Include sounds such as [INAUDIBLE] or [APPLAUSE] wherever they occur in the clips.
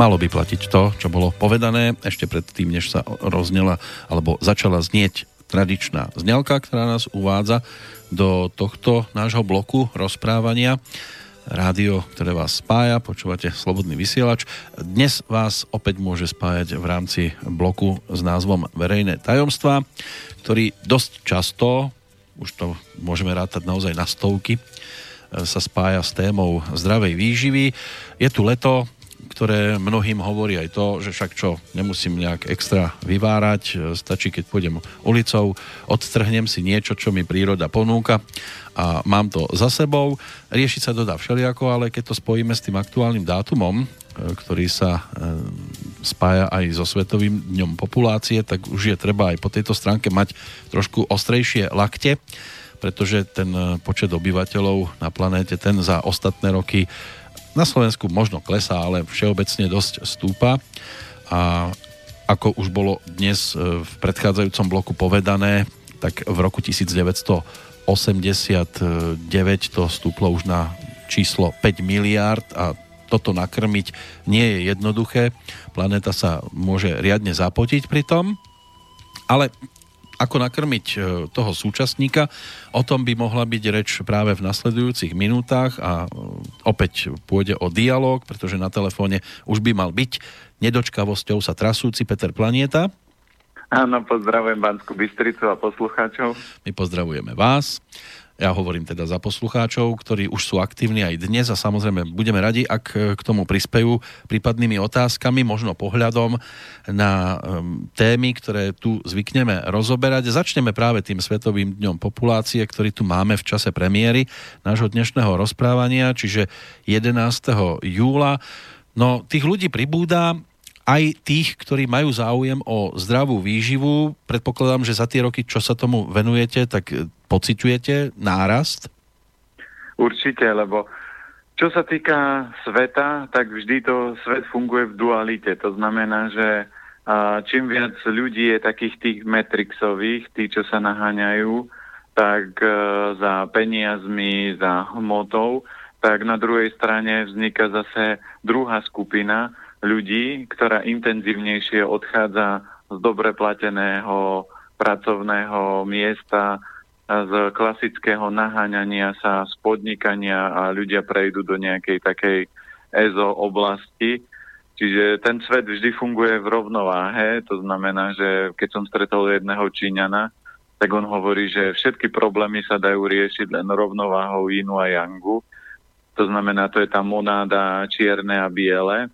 malo by platiť to, čo bolo povedané ešte predtým, než sa roznela alebo začala znieť tradičná zňalka, ktorá nás uvádza do tohto nášho bloku rozprávania. Rádio, ktoré vás spája, počúvate Slobodný vysielač. Dnes vás opäť môže spájať v rámci bloku s názvom Verejné tajomstvá, ktorý dosť často, už to môžeme rátať naozaj na stovky, sa spája s témou zdravej výživy. Je tu leto, ktoré mnohým hovorí aj to, že však čo, nemusím nejak extra vyvárať, stačí, keď pôjdem ulicou, odstrhnem si niečo, čo mi príroda ponúka a mám to za sebou. Riešiť sa dodá všelijako, ale keď to spojíme s tým aktuálnym dátumom, e, ktorý sa e, spája aj so Svetovým dňom populácie, tak už je treba aj po tejto stránke mať trošku ostrejšie lakte pretože ten e, počet obyvateľov na planéte, ten za ostatné roky na Slovensku možno klesá, ale všeobecne dosť stúpa. A ako už bolo dnes e, v predchádzajúcom bloku povedané, tak v roku 1989 to stúplo už na číslo 5 miliárd a toto nakrmiť nie je jednoduché. Planéta sa môže riadne zapotiť pri tom, ale ako nakrmiť e, toho súčasníka, o tom by mohla byť reč práve v nasledujúcich minútach a e, opäť pôjde o dialog, pretože na telefóne už by mal byť nedočkavosťou sa trasúci Peter Planieta. Áno, pozdravujem Banskú Bystricu a poslucháčov. My pozdravujeme vás. Ja hovorím teda za poslucháčov, ktorí už sú aktívni aj dnes a samozrejme budeme radi, ak k tomu prispejú prípadnými otázkami, možno pohľadom na um, témy, ktoré tu zvykneme rozoberať. Začneme práve tým Svetovým dňom populácie, ktorý tu máme v čase premiéry nášho dnešného rozprávania, čiže 11. júla. No, tých ľudí pribúda, aj tých, ktorí majú záujem o zdravú výživu. Predpokladám, že za tie roky, čo sa tomu venujete, tak pociťujete nárast? Určite, lebo čo sa týka sveta, tak vždy to svet funguje v dualite. To znamená, že čím viac ľudí je takých tých metrixových, tí, čo sa naháňajú, tak e, za peniazmi, za hmotou, tak na druhej strane vzniká zase druhá skupina ľudí, ktorá intenzívnejšie odchádza z dobre plateného pracovného miesta, z klasického naháňania sa, z podnikania a ľudia prejdú do nejakej takej EZO oblasti. Čiže ten svet vždy funguje v rovnováhe, to znamená, že keď som stretol jedného Číňana, tak on hovorí, že všetky problémy sa dajú riešiť len rovnováhou inu a yangu. To znamená, to je tá monáda čierne a biele.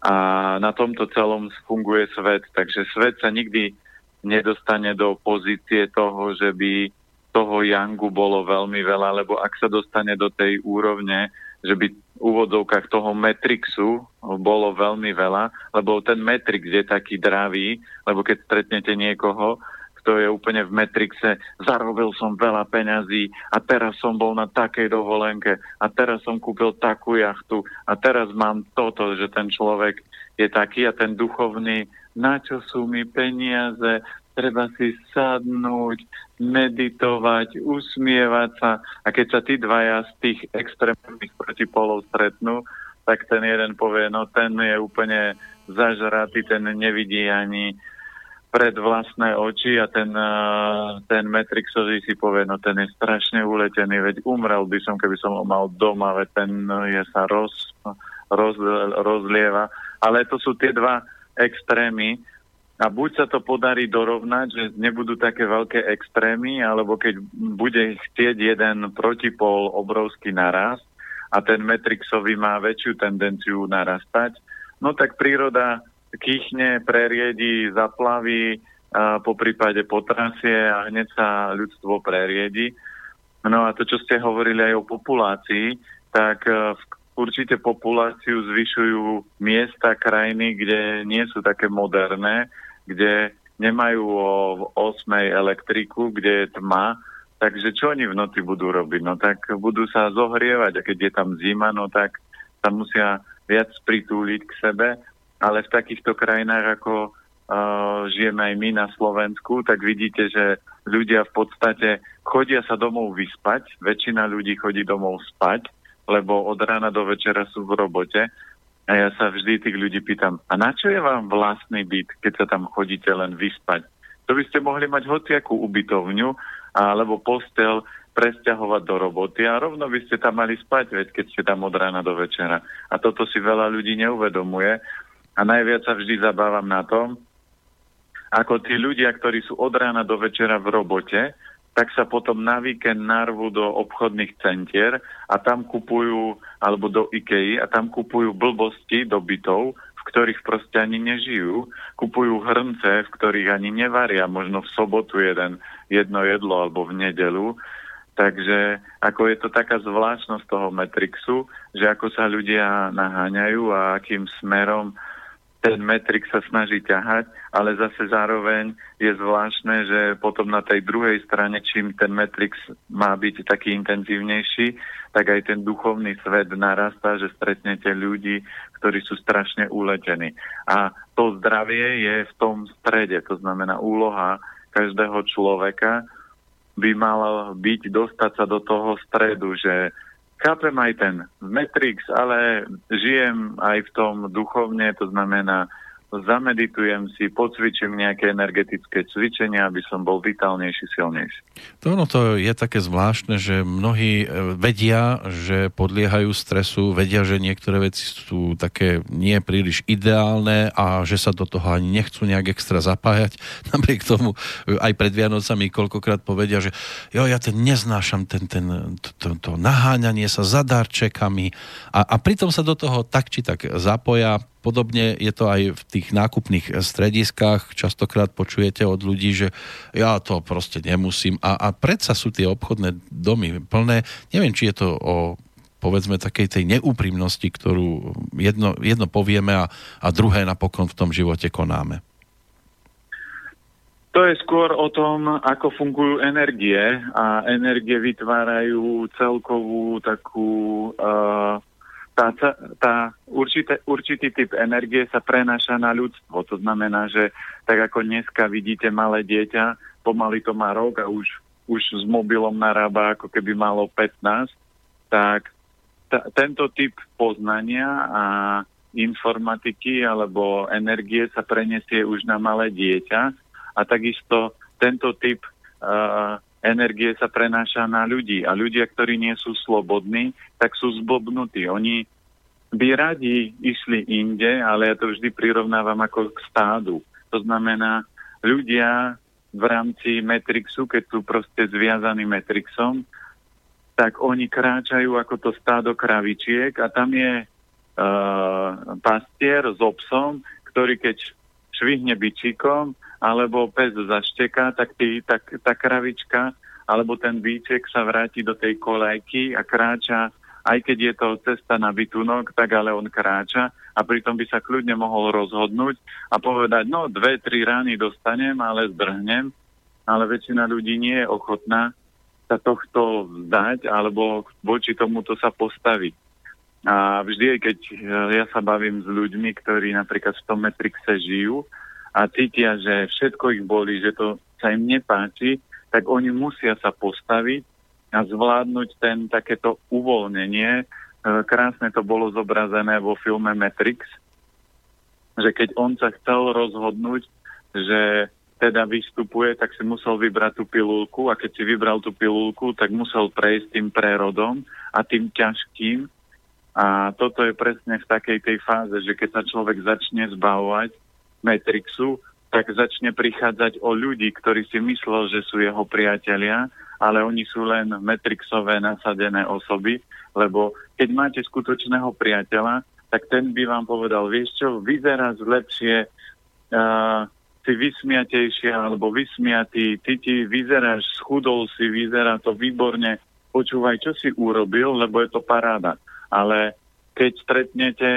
A na tomto celom funguje svet, takže svet sa nikdy nedostane do pozície toho, že by toho Yangu bolo veľmi veľa, lebo ak sa dostane do tej úrovne, že by v úvodzovkách toho Matrixu bolo veľmi veľa, lebo ten Matrix je taký dravý, lebo keď stretnete niekoho, kto je úplne v Matrixe, zarobil som veľa peňazí a teraz som bol na takej dovolenke a teraz som kúpil takú jachtu a teraz mám toto, že ten človek je taký a ten duchovný na čo sú mi peniaze, treba si sadnúť, meditovať, usmievať sa. A keď sa tí dvaja z tých extrémnych protipolov stretnú, tak ten jeden povie, no ten je úplne zažratý, ten nevidí ani pred vlastné oči a ten, ten Matrixový si povie, no ten je strašne uletený, veď umrel by som, keby som ho mal doma, veď ten je sa roz, roz, rozlieva. Ale to sú tie dva extrémy a buď sa to podarí dorovnať, že nebudú také veľké extrémy, alebo keď bude chcieť jeden protipol obrovský narast a ten Metrixový má väčšiu tendenciu narastať, no tak príroda kýchne, preriedi, zaplaví, po prípade potrasie a hneď sa ľudstvo preriedi. No a to, čo ste hovorili aj o populácii, tak v určite populáciu zvyšujú miesta, krajiny, kde nie sú také moderné, kde nemajú o 8 elektriku, kde je tma, takže čo oni v noci budú robiť? No tak budú sa zohrievať a keď je tam zima, no tak sa musia viac pritúliť k sebe, ale v takýchto krajinách ako uh, žijeme aj my na Slovensku, tak vidíte, že ľudia v podstate chodia sa domov vyspať, väčšina ľudí chodí domov spať, lebo od rána do večera sú v robote. A ja sa vždy tých ľudí pýtam, a na čo je vám vlastný byt, keď sa tam chodíte len vyspať? To by ste mohli mať hociakú ubytovňu alebo postel presťahovať do roboty a rovno by ste tam mali spať, veď keď ste tam od rána do večera. A toto si veľa ľudí neuvedomuje. A najviac sa vždy zabávam na tom, ako tí ľudia, ktorí sú od rána do večera v robote, tak sa potom na víkend narvú do obchodných centier a tam kupujú, alebo do IKEA a tam kupujú blbosti do bytov, v ktorých proste ani nežijú. Kupujú hrnce, v ktorých ani nevaria, možno v sobotu jeden, jedno jedlo alebo v nedelu. Takže ako je to taká zvláštnosť toho Matrixu, že ako sa ľudia naháňajú a akým smerom ten metrik sa snaží ťahať, ale zase zároveň je zvláštne, že potom na tej druhej strane, čím ten metrix má byť taký intenzívnejší, tak aj ten duchovný svet narastá, že stretnete ľudí, ktorí sú strašne uletení. A to zdravie je v tom strede, to znamená úloha každého človeka by mala byť dostať sa do toho stredu, že chápem aj ten Matrix, ale žijem aj v tom duchovne, to znamená, zameditujem si, pocvičím nejaké energetické cvičenia, aby som bol vitálnejší, silnejší. To ono to je také zvláštne, že mnohí e, vedia, že podliehajú stresu, vedia, že niektoré veci sú také nie príliš ideálne a že sa do toho ani nechcú nejak extra zapájať. [LAUGHS] Napriek tomu e, aj pred Vianocami koľkokrát povedia, že jo, ja ten neznášam ten, ten, to, to, naháňanie sa za darčekami a, a pritom sa do toho tak či tak zapoja, Podobne je to aj v tých nákupných strediskách. Častokrát počujete od ľudí, že ja to proste nemusím. A, a predsa sú tie obchodné domy plné. Neviem, či je to o povedzme takej tej neúprimnosti, ktorú jedno, jedno povieme a, a druhé napokon v tom živote konáme. To je skôr o tom, ako fungujú energie a energie vytvárajú celkovú takú uh, tá, tá určité, určitý typ energie sa prenáša na ľudstvo. To znamená, že tak ako dneska vidíte malé dieťa, pomaly to má rok a už, už s mobilom narába ako keby malo 15, tak t- tento typ poznania a informatiky alebo energie sa prenesie už na malé dieťa a takisto tento typ uh, energie sa prenáša na ľudí. A ľudia, ktorí nie sú slobodní, tak sú zblbnutí. Oni by radi išli inde, ale ja to vždy prirovnávam ako k stádu. To znamená, ľudia v rámci Matrixu, keď sú proste zviazaní Matrixom, tak oni kráčajú ako to stádo kravičiek a tam je uh, pastier s obsom, ktorý keď švihne bičikom alebo pes zašteká, tak, tý, tak tá kravička alebo ten bíček sa vráti do tej kolejky a kráča, aj keď je to cesta na bytunok, tak ale on kráča a pritom by sa kľudne mohol rozhodnúť a povedať, no dve, tri rány dostanem, ale zdrhnem, ale väčšina ľudí nie je ochotná sa tohto vzdať alebo voči tomuto sa postaviť. A vždy, keď ja sa bavím s ľuďmi, ktorí napríklad v tom Matrixe žijú a cítia, že všetko ich boli, že to sa im nepáči, tak oni musia sa postaviť a zvládnuť ten takéto uvoľnenie. E, krásne to bolo zobrazené vo filme Matrix, že keď on sa chcel rozhodnúť, že teda vystupuje, tak si musel vybrať tú pilulku a keď si vybral tú pilulku, tak musel prejsť tým prerodom a tým ťažkým. A toto je presne v takej tej fáze, že keď sa človek začne zbavovať Matrixu, tak začne prichádzať o ľudí, ktorí si myslel, že sú jeho priatelia, ale oni sú len metrixové nasadené osoby, lebo keď máte skutočného priateľa, tak ten by vám povedal, vieš čo, vyzerá lepšie, uh, si vysmiatejšia alebo vysmiatý, ty ti vyzeráš, schudol si, vyzerá to výborne, počúvaj, čo si urobil, lebo je to paráda. Ale keď stretnete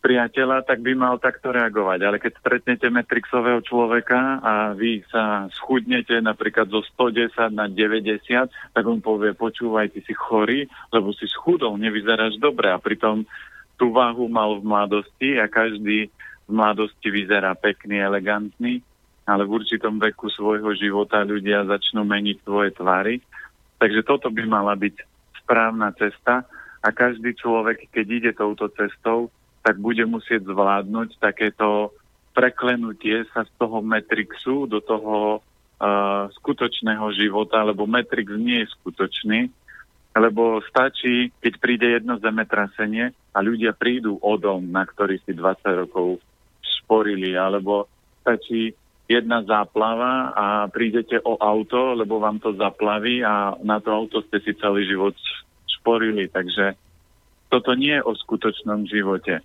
priateľa, tak by mal takto reagovať. Ale keď stretnete metrixového človeka a vy sa schudnete napríklad zo 110 na 90, tak on povie, počúvaj, ty si chorý, lebo si schudol, nevyzeráš dobre. A pritom tú váhu mal v mladosti a každý v mladosti vyzerá pekný, elegantný, ale v určitom veku svojho života ľudia začnú meniť svoje tvary. Takže toto by mala byť správna cesta a každý človek, keď ide touto cestou, tak bude musieť zvládnuť takéto preklenutie sa z toho Matrixu do toho uh, skutočného života, lebo Matrix nie je skutočný, lebo stačí, keď príde jedno zemetrasenie a ľudia prídu o dom, na ktorý si 20 rokov sporili, alebo stačí jedna záplava a prídete o auto, lebo vám to zaplaví a na to auto ste si celý život sporili. Takže toto nie je o skutočnom živote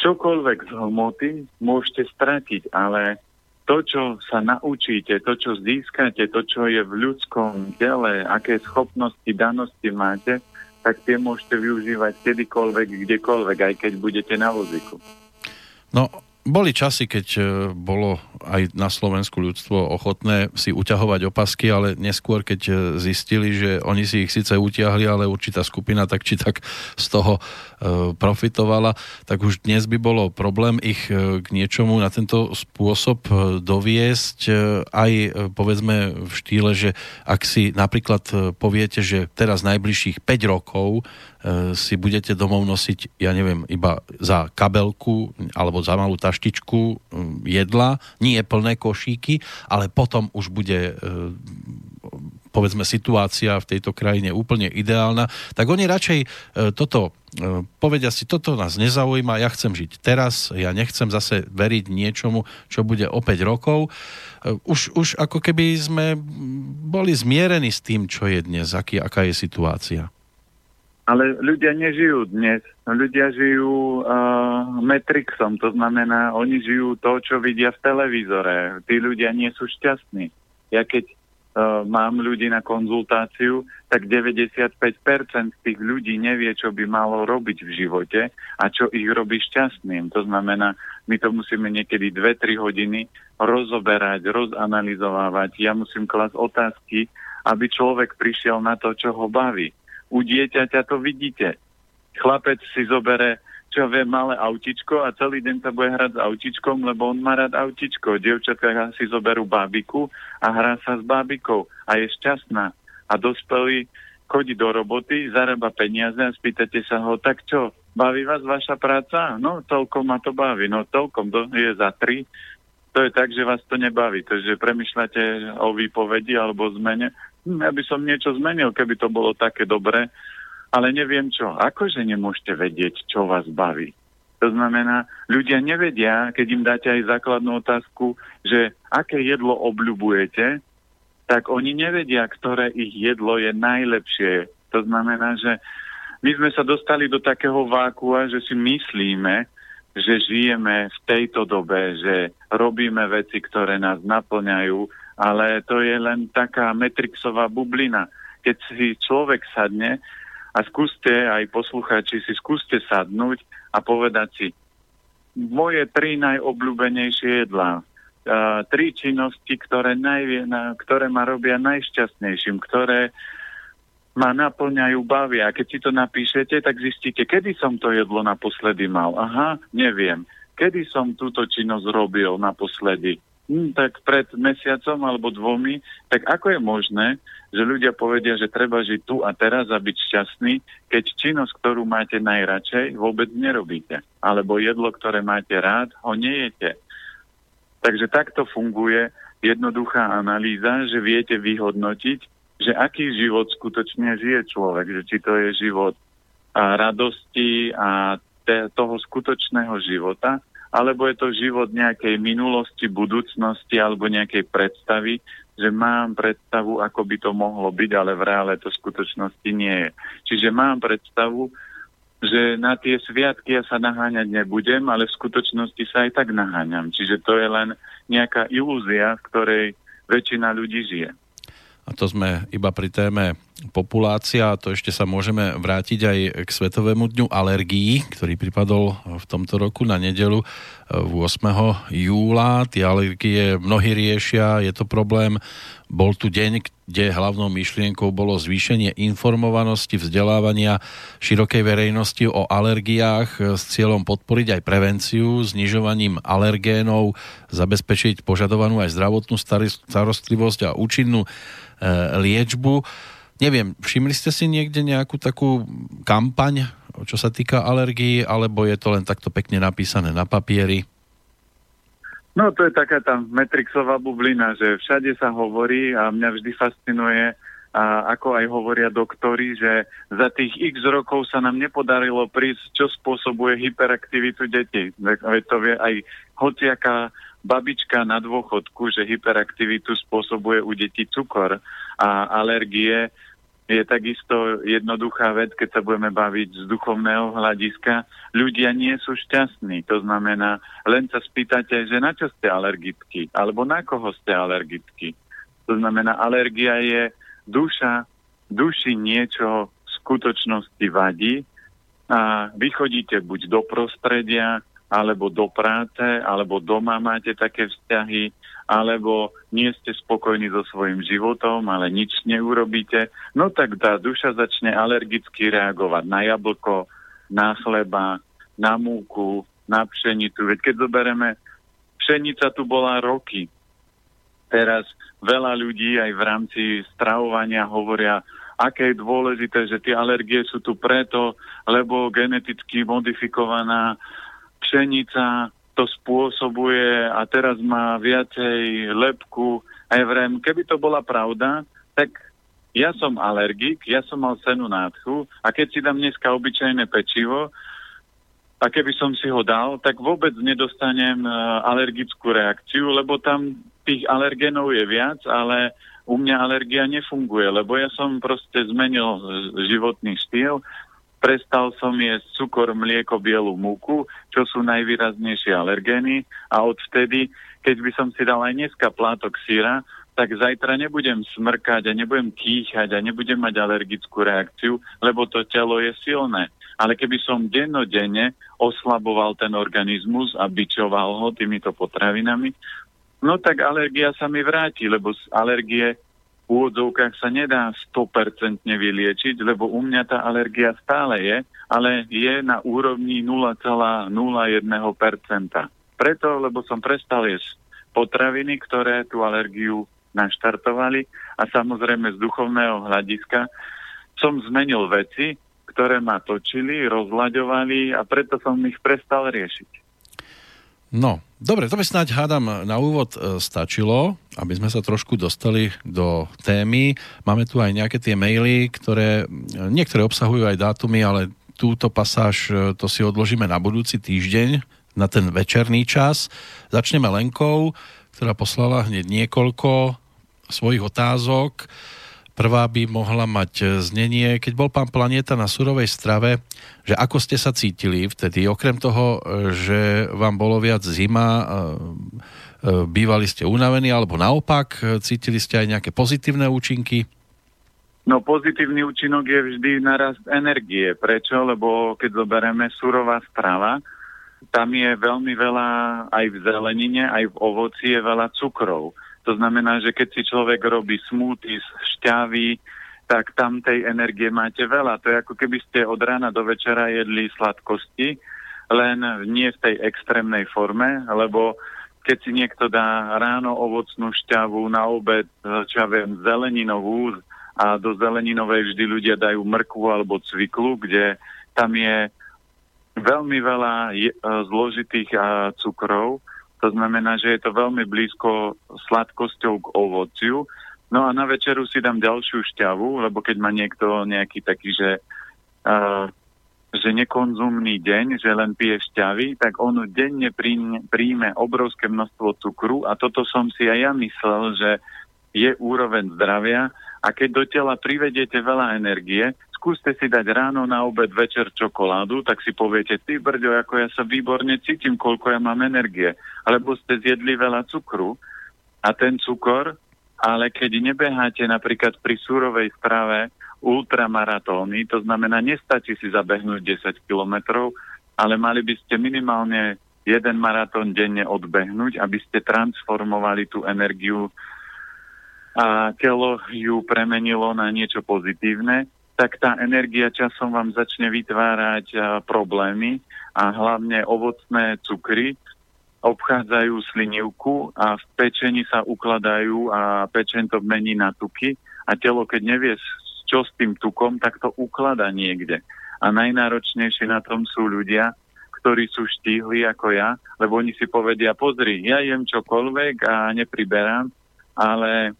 čokoľvek z hmoty môžete stratiť, ale to, čo sa naučíte, to, čo získate, to, čo je v ľudskom tele, aké schopnosti, danosti máte, tak tie môžete využívať kedykoľvek, kdekoľvek, aj keď budete na vozíku. No, boli časy, keď e, bolo aj na Slovensku ľudstvo ochotné si uťahovať opasky, ale neskôr, keď e, zistili, že oni si ich síce utiahli, ale určitá skupina tak či tak z toho e, profitovala, tak už dnes by bolo problém ich k niečomu na tento spôsob doviesť aj povedzme v štýle, že ak si napríklad poviete, že teraz najbližších 5 rokov si budete domov nosiť, ja neviem, iba za kabelku alebo za malú taštičku mm, jedla, nie plné košíky, ale potom už bude e, povedzme situácia v tejto krajine úplne ideálna, tak oni radšej e, toto e, povedia si, toto nás nezaujíma, ja chcem žiť teraz, ja nechcem zase veriť niečomu, čo bude o 5 rokov. Už, už ako keby sme boli zmierení s tým, čo je dnes, aký, aká je situácia. Ale ľudia nežijú dnes. Ľudia žijú uh, Matrixom, to znamená, oni žijú to, čo vidia v televízore. Tí ľudia nie sú šťastní. Ja keď uh, mám ľudí na konzultáciu, tak 95% tých ľudí nevie, čo by malo robiť v živote a čo ich robí šťastným. To znamená, my to musíme niekedy 2-3 hodiny rozoberať, rozanalizovávať. Ja musím klasť otázky, aby človek prišiel na to, čo ho baví u dieťaťa to vidíte. Chlapec si zobere, čo vie, malé autičko a celý deň sa bude hrať s autičkom, lebo on má rád autičko. Dievčatka si zoberú bábiku a hrá sa s bábikou a je šťastná. A dospelý chodí do roboty, zarába peniaze a spýtate sa ho, tak čo, baví vás vaša práca? No, toľko ma to baví. No, toľkom to je za tri. To je tak, že vás to nebaví. Takže premyšľate o výpovedi alebo zmene hm, ja by som niečo zmenil, keby to bolo také dobré, ale neviem čo. Akože nemôžete vedieť, čo vás baví? To znamená, ľudia nevedia, keď im dáte aj základnú otázku, že aké jedlo obľubujete, tak oni nevedia, ktoré ich jedlo je najlepšie. To znamená, že my sme sa dostali do takého vákua, že si myslíme, že žijeme v tejto dobe, že robíme veci, ktoré nás naplňajú ale to je len taká metrixová bublina. Keď si človek sadne a skúste, aj poslucháči si skúste sadnúť a povedať si, moje tri najobľúbenejšie jedlá, uh, tri činnosti, ktoré, najvie, na, ktoré ma robia najšťastnejším, ktoré ma naplňajú, bavia. A keď si to napíšete, tak zistíte, kedy som to jedlo naposledy mal. Aha, neviem. Kedy som túto činnosť robil naposledy? Hm, tak pred mesiacom alebo dvomi, tak ako je možné, že ľudia povedia, že treba žiť tu a teraz a byť šťastný, keď činnosť, ktorú máte najradšej, vôbec nerobíte. Alebo jedlo, ktoré máte rád, ho nejete. Takže takto funguje jednoduchá analýza, že viete vyhodnotiť, že aký život skutočne žije človek, že či to je život a radosti a te, toho skutočného života, alebo je to život nejakej minulosti, budúcnosti alebo nejakej predstavy, že mám predstavu, ako by to mohlo byť, ale v reále to v skutočnosti nie je. Čiže mám predstavu, že na tie sviatky ja sa naháňať nebudem, ale v skutočnosti sa aj tak naháňam. Čiže to je len nejaká ilúzia, v ktorej väčšina ľudí žije. A to sme iba pri téme populácia, a to ešte sa môžeme vrátiť aj k Svetovému dňu alergií, ktorý pripadol v tomto roku na nedelu 8. júla. Tie alergie mnohí riešia, je to problém. Bol tu deň, kde hlavnou myšlienkou bolo zvýšenie informovanosti, vzdelávania širokej verejnosti o alergiách s cieľom podporiť aj prevenciu, znižovaním alergénov, zabezpečiť požadovanú aj zdravotnú starostlivosť a účinnú liečbu. Neviem, všimli ste si niekde nejakú takú kampaň čo sa týka alergií, alebo je to len takto pekne napísané na papieri? No to je taká tá metrixová bublina, že všade sa hovorí a mňa vždy fascinuje, a ako aj hovoria doktori, že za tých x rokov sa nám nepodarilo prísť, čo spôsobuje hyperaktivitu detí. Veď to vie aj hociaká babička na dôchodku, že hyperaktivitu spôsobuje u detí cukor a alergie je takisto jednoduchá vec, keď sa budeme baviť z duchovného hľadiska. Ľudia nie sú šťastní. To znamená, len sa spýtate, že na čo ste alergickí, alebo na koho ste alergickí. To znamená, alergia je duša, duši niečo v skutočnosti vadí a vy chodíte buď do prostredia, alebo do práce, alebo doma máte také vzťahy, alebo nie ste spokojní so svojím životom, ale nič neurobíte, no tak tá duša začne alergicky reagovať na jablko, na chleba, na múku, na pšenicu. Veď keď zoberieme, pšenica tu bola roky. Teraz veľa ľudí aj v rámci stravovania hovoria, aké je dôležité, že tie alergie sú tu preto, lebo geneticky modifikovaná pšenica to spôsobuje a teraz má viacej lepku. A ja vrem, keby to bola pravda, tak ja som alergik, ja som mal senu nádchu a keď si dám dneska obyčajné pečivo a keby som si ho dal, tak vôbec nedostanem uh, alergickú reakciu, lebo tam tých alergenov je viac, ale u mňa alergia nefunguje, lebo ja som proste zmenil e, životný štýl prestal som jesť cukor, mlieko, bielu múku, čo sú najvýraznejšie alergény a odvtedy, keď by som si dal aj dneska plátok síra, tak zajtra nebudem smrkať a nebudem kýchať a nebudem mať alergickú reakciu, lebo to telo je silné. Ale keby som dennodenne oslaboval ten organizmus a bičoval ho týmito potravinami, no tak alergia sa mi vráti, lebo alergie úvodzovkách sa nedá 100% vyliečiť, lebo u mňa tá alergia stále je, ale je na úrovni 0,01%. Preto, lebo som prestal jesť potraviny, ktoré tú alergiu naštartovali a samozrejme z duchovného hľadiska som zmenil veci, ktoré ma točili, rozlaďovali a preto som ich prestal riešiť. No, dobre, to by snáď hádam na úvod e, stačilo, aby sme sa trošku dostali do témy. Máme tu aj nejaké tie maily, ktoré niektoré obsahujú aj dátumy, ale túto pasáž e, to si odložíme na budúci týždeň, na ten večerný čas. Začneme Lenkou, ktorá poslala hneď niekoľko svojich otázok. Prvá by mohla mať e, znenie, keď bol pán Planeta na surovej strave, že ako ste sa cítili vtedy, okrem toho, e, že vám bolo viac zima, e, bývali ste unavení, alebo naopak, cítili ste aj nejaké pozitívne účinky? No pozitívny účinok je vždy narast energie. Prečo? Lebo keď zoberieme surová strava, tam je veľmi veľa aj v zelenine, aj v ovoci je veľa cukrov. To znamená, že keď si človek robí z šťavy, tak tam tej energie máte veľa. To je ako keby ste od rána do večera jedli sladkosti, len nie v tej extrémnej forme, lebo keď si niekto dá ráno ovocnú šťavu, na obed, čo ja viem, zeleninovú a do zeleninovej vždy ľudia dajú mrkvu alebo cviklu, kde tam je veľmi veľa zložitých cukrov, to znamená, že je to veľmi blízko sladkosťou k ovociu. No a na večeru si dám ďalšiu šťavu, lebo keď má niekto nejaký taký, že, uh, že nekonzumný deň, že len pije šťavy, tak on denne príjme obrovské množstvo cukru a toto som si aj ja myslel, že je úroveň zdravia a keď do tela privediete veľa energie, skúste si dať ráno na obed, večer čokoládu, tak si poviete, ty brďo, ako ja sa výborne cítim, koľko ja mám energie. Alebo ste zjedli veľa cukru a ten cukor, ale keď nebeháte napríklad pri súrovej strave ultramaratóny, to znamená, nestačí si zabehnúť 10 kilometrov, ale mali by ste minimálne jeden maratón denne odbehnúť, aby ste transformovali tú energiu a telo ju premenilo na niečo pozitívne tak tá energia časom vám začne vytvárať problémy a hlavne ovocné cukry obchádzajú slinivku a v pečení sa ukladajú a pečen to mení na tuky a telo, keď nevie čo s tým tukom, tak to uklada niekde. A najnáročnejšie na tom sú ľudia, ktorí sú štíhli ako ja, lebo oni si povedia, pozri, ja jem čokoľvek a nepriberám, ale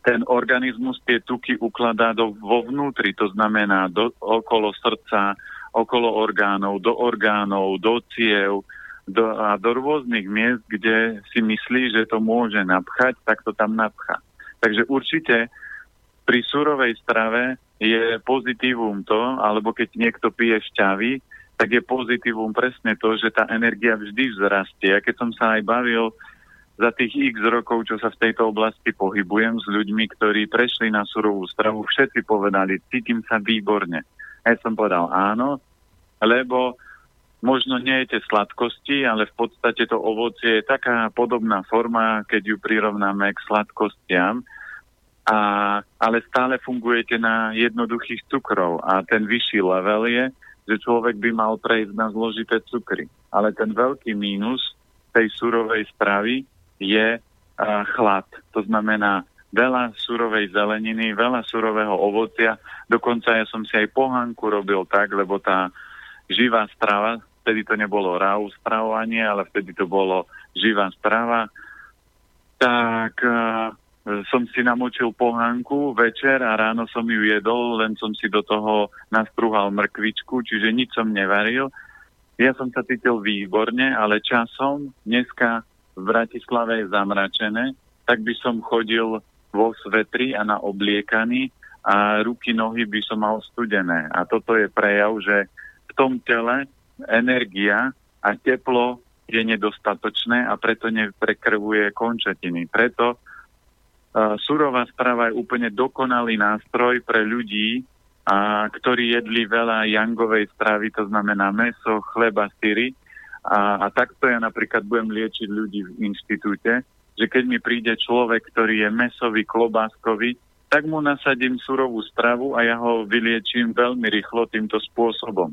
ten organizmus tie tuky ukladá do, vo vnútri, to znamená do, okolo srdca, okolo orgánov, do orgánov, do ciev, do, a do rôznych miest, kde si myslí, že to môže napchať, tak to tam napchá. Takže určite pri surovej strave je pozitívum to, alebo keď niekto pije šťavy, tak je pozitívum presne to, že tá energia vždy vzrastie. A keď som sa aj bavil za tých x rokov, čo sa v tejto oblasti pohybujem s ľuďmi, ktorí prešli na surovú stravu, všetci povedali, cítim sa výborne. A ja som povedal áno, lebo možno nejete sladkosti, ale v podstate to ovocie je taká podobná forma, keď ju prirovnáme k sladkostiam, a, ale stále fungujete na jednoduchých cukrov a ten vyšší level je, že človek by mal prejsť na zložité cukry. Ale ten veľký mínus tej surovej stravy je chlad. To znamená veľa surovej zeleniny, veľa surového ovocia. Dokonca ja som si aj pohánku robil tak, lebo tá živá strava vtedy to nebolo rau stravovanie, ale vtedy to bolo živá strava, tak som si namočil pohánku večer a ráno som ju jedol, len som si do toho nastruhal mrkvičku, čiže nič som nevaril. Ja som sa cítil výborne, ale časom dneska v Bratislave je zamračené, tak by som chodil vo svetri a na obliekaný a ruky, nohy by som mal studené. A toto je prejav, že v tom tele energia a teplo je nedostatočné a preto neprekrvuje končatiny. Preto uh, surová strava je úplne dokonalý nástroj pre ľudí, a, ktorí jedli veľa jangovej stravy, to znamená meso, chleba, syry. A, a takto ja napríklad budem liečiť ľudí v inštitúte, že keď mi príde človek, ktorý je mesový, klobáskový, tak mu nasadím surovú stravu a ja ho vyliečím veľmi rýchlo týmto spôsobom.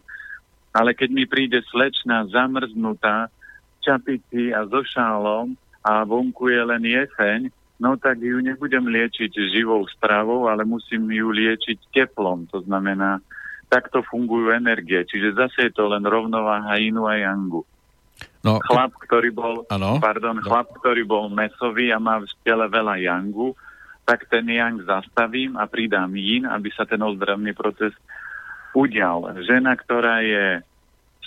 Ale keď mi príde slečna zamrznutá, čapici a so šálom a vonku je len jeseň, no tak ju nebudem liečiť živou stravou, ale musím ju liečiť teplom. To znamená, takto fungujú energie. Čiže zase je to len rovnováha inu a yangu. No, chlap, ktorý bol, ano, pardon, no. chlap, ktorý bol mesový a má v tele veľa yangu, tak ten yang zastavím a pridám yin, aby sa ten ozdravný proces udial. Žena, ktorá je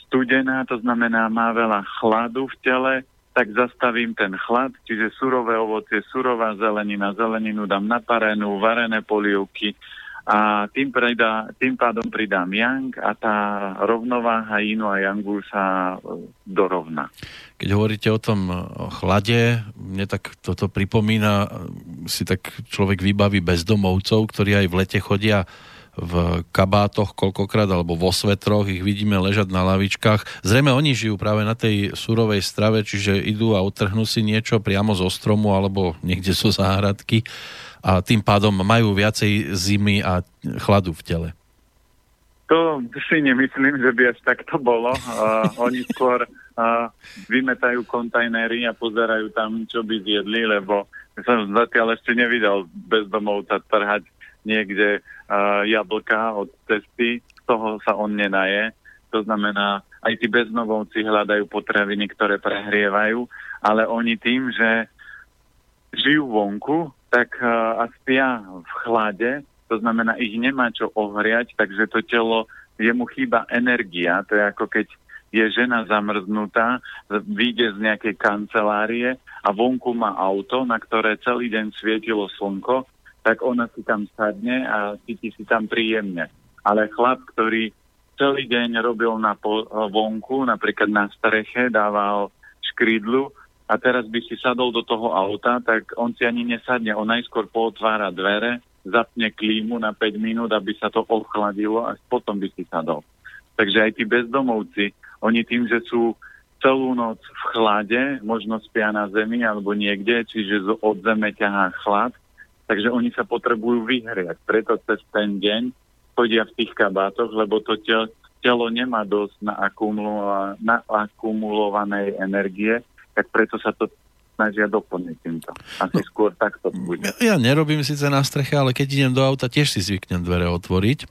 studená, to znamená má veľa chladu v tele, tak zastavím ten chlad, čiže surové ovocie, surová zelenina, zeleninu dám naparenú, varené polievky a tým, pridá, tým pádom pridám yang a tá rovnováha inu a yangu sa e, dorovná. Keď hovoríte o tom chlade, mne tak toto pripomína, si tak človek vybaví bezdomovcov, ktorí aj v lete chodia v kabátoch koľkokrát alebo vo svetroch, ich vidíme ležať na lavičkách. Zrejme oni žijú práve na tej surovej strave, čiže idú a utrhnú si niečo priamo zo stromu alebo niekde zo záhradky a tým pádom majú viacej zimy a chladu v tele. To si nemyslím, že by až tak to bolo. Uh, oni skôr uh, vymetajú kontajnery a pozerajú tam, čo by zjedli, lebo som zatiaľ ešte nevidel bezdomovca trhať niekde uh, jablka od cesty, toho sa on nenaje. To znamená, aj tí beznovovci hľadajú potraviny, ktoré prehrievajú, ale oni tým, že žijú vonku, tak uh, a spia v chlade, to znamená, ich nemá čo ohriať, takže to telo, jemu chýba energia, to je ako keď je žena zamrznutá, vyjde z nejakej kancelárie a vonku má auto, na ktoré celý deň svietilo slnko tak ona si tam sadne a cíti si tam príjemne. Ale chlap, ktorý celý deň robil na po, vonku, napríklad na streche, dával škrídlu a teraz by si sadol do toho auta, tak on si ani nesadne. On najskôr pootvára dvere, zapne klímu na 5 minút, aby sa to ochladilo a potom by si sadol. Takže aj tí bezdomovci, oni tým, že sú celú noc v chlade, možno spia na zemi alebo niekde, čiže od zeme ťahá chlad, Takže oni sa potrebujú vyhriať. Preto cez ten deň chodia v tých kabátoch, lebo to telo, nemá dosť na akumulovanej energie, tak preto sa to snažia doplniť týmto. Asi no, skôr takto bude. Ja, ja nerobím síce na streche, ale keď idem do auta, tiež si zvyknem dvere otvoriť.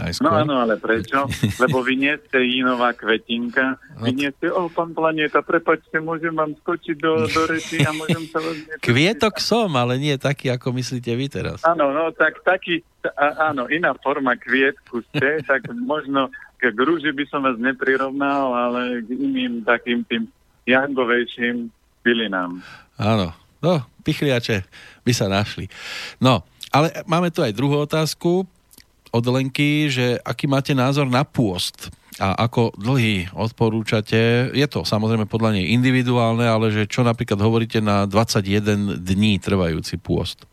najskôr. No áno, ale prečo? [LAUGHS] Lebo vy nie ste inová kvetinka, vy nie ste, o, pán Planeta, prepačte, môžem vám skočiť do, do reči a môžem sa vás... [LAUGHS] Kvietok som, ale nie taký, ako myslíte vy teraz. Áno, no tak taký, a, áno, iná forma kvietku ste, tak možno k rúži by som vás neprirovnal, ale k iným takým tým jangovejším bylinám. Áno, no, pichliače by sa našli. No, ale máme tu aj druhú otázku od Lenky, že aký máte názor na pôst a ako dlhý odporúčate. Je to samozrejme podľa nej individuálne, ale že čo napríklad hovoríte na 21 dní trvajúci pôst?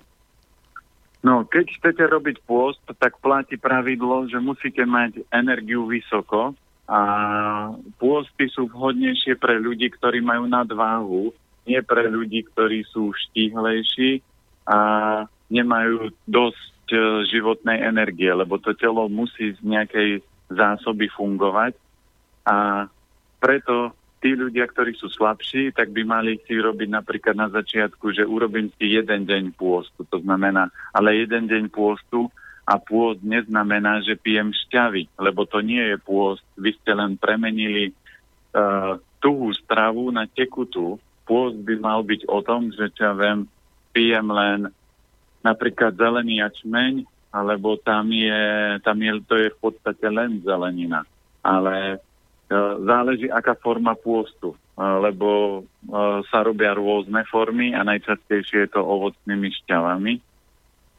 No, keď chcete robiť pôst, tak platí pravidlo, že musíte mať energiu vysoko a pôsty sú vhodnejšie pre ľudí, ktorí majú nadváhu, nie pre ľudí, ktorí sú štíhlejší a nemajú dosť e, životnej energie, lebo to telo musí z nejakej zásoby fungovať a preto tí ľudia, ktorí sú slabší, tak by mali si robiť napríklad na začiatku, že urobím si jeden deň pôstu. To znamená, ale jeden deň pôstu a pôst neznamená, že pijem šťavy, lebo to nie je pôst. Vy ste len premenili uh, tuhú stravu na tekutú. Pôst by mal byť o tom, že ja viem, pijem len napríklad zelený jačmeň, alebo tam je, tam je, to je v podstate len zelenina. Ale e, záleží, aká forma pôstu, e, lebo sa robia rôzne formy a najčastejšie je to ovocnými šťavami.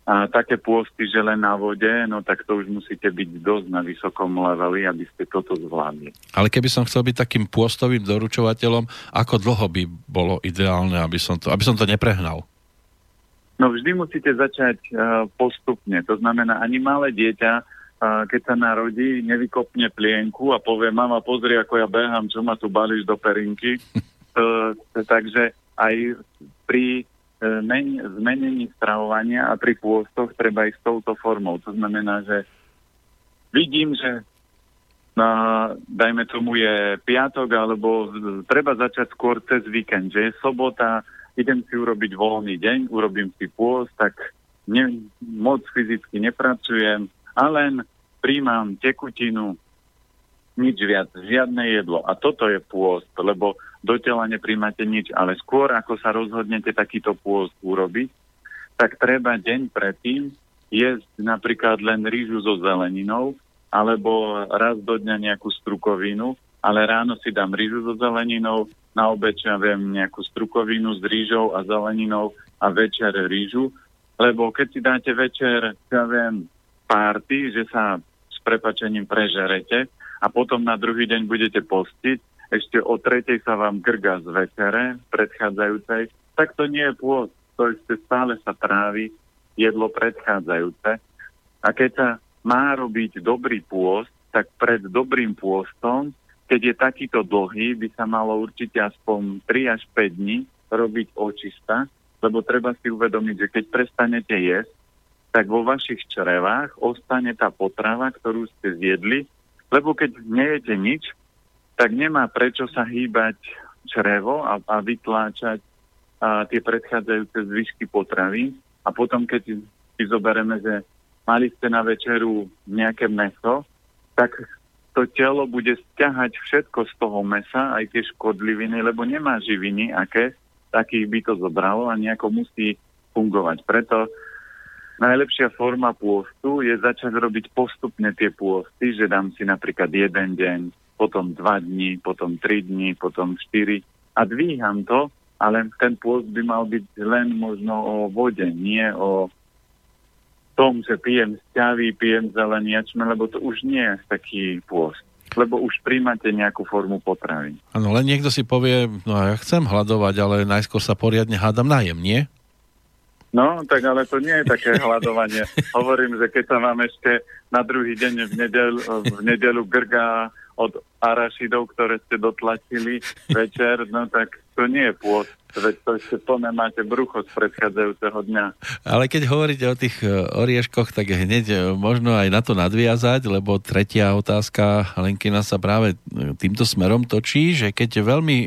A také pôsty, že len na vode, no tak to už musíte byť dosť na vysokom leveli, aby ste toto zvládli. Ale keby som chcel byť takým pôstovým doručovateľom, ako dlho by bolo ideálne, aby som to, aby som to neprehnal? No vždy musíte začať uh, postupne. To znamená, ani malé dieťa, uh, keď sa narodí, nevykopne plienku a povie, mama, pozri, ako ja behám, čo ma tu balíš do perinky. uh, [LAUGHS] takže aj pri men- zmenení stravovania a pri pôstoch treba ísť touto formou. To znamená, že vidím, že na, dajme tomu je piatok, alebo treba začať skôr cez víkend, že je sobota, idem si urobiť voľný deň, urobím si pôst, tak ne, moc fyzicky nepracujem a len príjmam tekutinu, nič viac, žiadne jedlo. A toto je pôst, lebo do tela nepríjmate nič, ale skôr ako sa rozhodnete takýto pôst urobiť, tak treba deň predtým jesť napríklad len rýžu so zeleninou, alebo raz do dňa nejakú strukovinu, ale ráno si dám rýžu so zeleninou, na obeč, ja viem, nejakú strukovinu s rýžou a zeleninou a večer rýžu, lebo keď si dáte večer, ja viem, párty, že sa s prepačením prežerete a potom na druhý deň budete postiť, ešte o tretej sa vám grga z večere predchádzajúcej, tak to nie je pôst, to ešte stále sa trávi jedlo predchádzajúce. A keď sa má robiť dobrý pôst, tak pred dobrým pôstom keď je takýto dlhý, by sa malo určite aspoň 3 až 5 dní robiť očista, lebo treba si uvedomiť, že keď prestanete jesť, tak vo vašich črevách ostane tá potrava, ktorú ste zjedli, lebo keď nejete nič, tak nemá prečo sa hýbať črevo a, a vytláčať a, tie predchádzajúce zvyšky potravy. A potom, keď si zoberieme, že mali ste na večeru nejaké meso, tak to telo bude stiahať všetko z toho mesa, aj tie škodliviny, lebo nemá živiny, aké, takých by to zobralo a nejako musí fungovať. Preto najlepšia forma pôstu je začať robiť postupne tie pôsty, že dám si napríklad jeden deň, potom dva dní, potom tri dní, potom štyri a dvíham to, ale ten pôst by mal byť len možno o vode, nie o tom, že pijem šťavy, pijem zeleniačme, lebo to už nie je taký pôst lebo už príjmate nejakú formu potravy. Áno, len niekto si povie, no ja chcem hľadovať, ale najskôr sa poriadne hádam najem, nie? No, tak ale to nie je také hľadovanie. [LAUGHS] Hovorím, že keď sa vám ešte na druhý deň v nedelu, v nedelu grga od arašidov, ktoré ste dotlačili večer, no tak to nie je pôd. Veď to ešte plné máte brucho z predchádzajúceho dňa. Ale keď hovoríte o tých e, orieškoch, tak hneď e, možno aj na to nadviazať, lebo tretia otázka Lenkina sa práve e, týmto smerom točí, že keď veľmi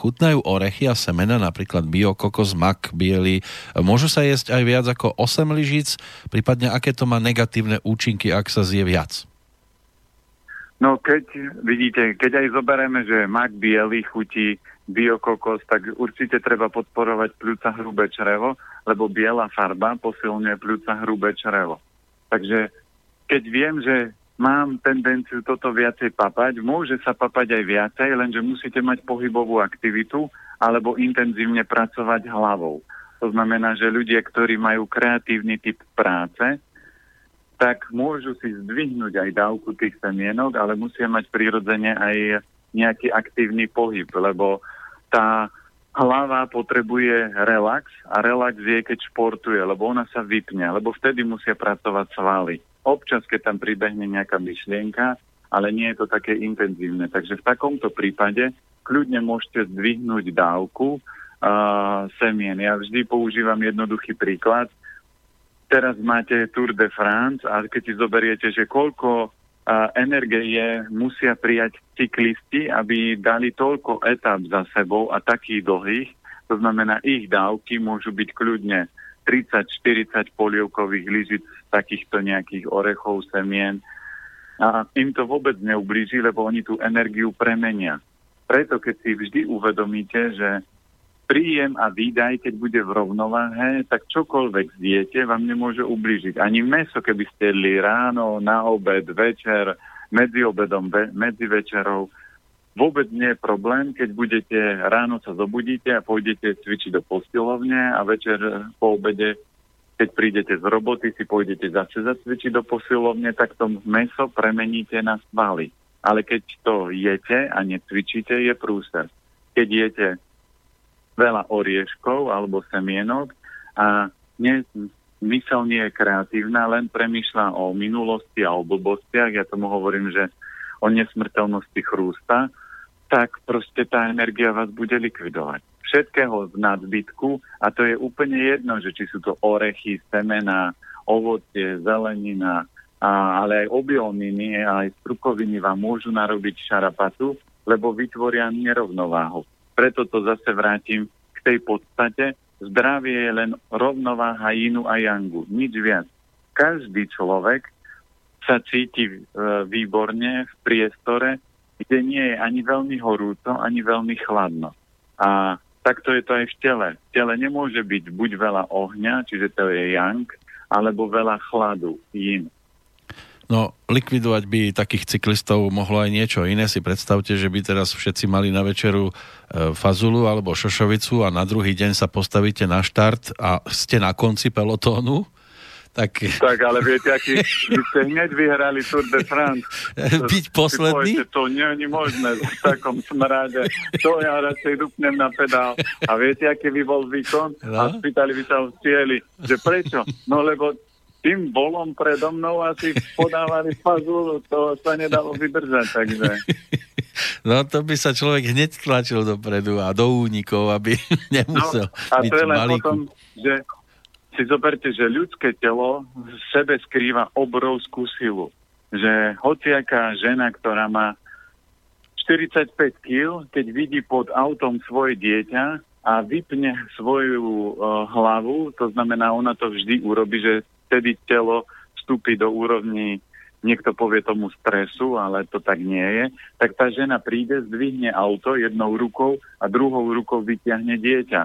chutnajú orechy a semena, napríklad bio, kokos, mak, biely, môžu sa jesť aj viac ako 8 lyžic, prípadne aké to má negatívne účinky, ak sa zje viac? No keď vidíte, keď aj zoberieme, že mak biely chutí biokokos, tak určite treba podporovať pľúca hrubé črevo, lebo biela farba posilňuje pľúca hrubé črevo. Takže keď viem, že mám tendenciu toto viacej papať, môže sa papať aj viacej, lenže musíte mať pohybovú aktivitu alebo intenzívne pracovať hlavou. To znamená, že ľudia, ktorí majú kreatívny typ práce, tak môžu si zdvihnúť aj dávku tých semienok, ale musia mať prirodzene aj nejaký aktívny pohyb, lebo tá hlava potrebuje relax a relax je, keď športuje, lebo ona sa vypne, lebo vtedy musia pracovať svaly. Občas, keď tam pribehne nejaká myšlienka, ale nie je to také intenzívne. Takže v takomto prípade kľudne môžete zdvihnúť dávku uh, semien. Ja vždy používam jednoduchý príklad teraz máte Tour de France a keď si zoberiete, že koľko a, energie musia prijať cyklisti, aby dali toľko etap za sebou a takých dlhých, to znamená, ich dávky môžu byť kľudne 30-40 polievkových lyžic takýchto nejakých orechov, semien. A im to vôbec neublíži, lebo oni tú energiu premenia. Preto, keď si vždy uvedomíte, že príjem a výdaj, keď bude v rovnováhe, tak čokoľvek zjete vám nemôže ublížiť. Ani meso, keby ste jedli ráno, na obed, večer, medzi obedom, ve, medzi večerou, vôbec nie je problém, keď budete ráno sa zobudíte a pôjdete cvičiť do posilovne a večer po obede, keď prídete z roboty, si pôjdete zase zacvičiť do posilovne, tak to meso premeníte na svaly. Ale keď to jete a necvičíte, je prúser. Keď jete veľa orieškov alebo semienok a nie, mysel nie je kreatívna, len premýšľa o minulosti a o blbostiach, ja tomu hovorím, že o nesmrteľnosti chrústa, tak proste tá energia vás bude likvidovať. Všetkého z nadbytku a to je úplne jedno, že či sú to orechy, semena, ovocie, zelenina, a, ale aj obilniny, aj strukoviny vám môžu narobiť šarapatu, lebo vytvoria nerovnováhu. Preto to zase vrátim k tej podstate. Zdravie je len rovnováha inu a jangu, nič viac. Každý človek sa cíti e, výborne v priestore, kde nie je ani veľmi horúco, ani veľmi chladno. A takto je to aj v tele. V tele nemôže byť buď veľa ohňa, čiže to je yang, alebo veľa chladu, yin. No, likvidovať by takých cyklistov mohlo aj niečo iné. Si predstavte, že by teraz všetci mali na večeru e, fazulu alebo šošovicu a na druhý deň sa postavíte na štart a ste na konci pelotónu. Tak... tak ale viete, aký vy ste hneď vyhrali Tour de France. [LAUGHS] Byť posledný? Poviete, to nie je možné v takom smrade. To ja radšej dupnem na pedál. A viete, aký by bol výkon? No? A spýtali by sa v cieli, že prečo? No lebo tým bolom predo mnou asi podávali fazulu, to sa nedalo vydržať, takže... [LAUGHS] No to by sa človek hneď tlačil dopredu a do únikov, aby [LAUGHS] nemusel no, a byť to je len malíku. potom, že si zoberte, že ľudské telo v sebe skrýva obrovskú silu. Že hociaká žena, ktorá má 45 kg, keď vidí pod autom svoje dieťa a vypne svoju uh, hlavu, to znamená, ona to vždy urobi, že vtedy telo vstúpi do úrovni, niekto povie tomu stresu, ale to tak nie je, tak tá žena príde, zdvihne auto jednou rukou a druhou rukou vyťahne dieťa.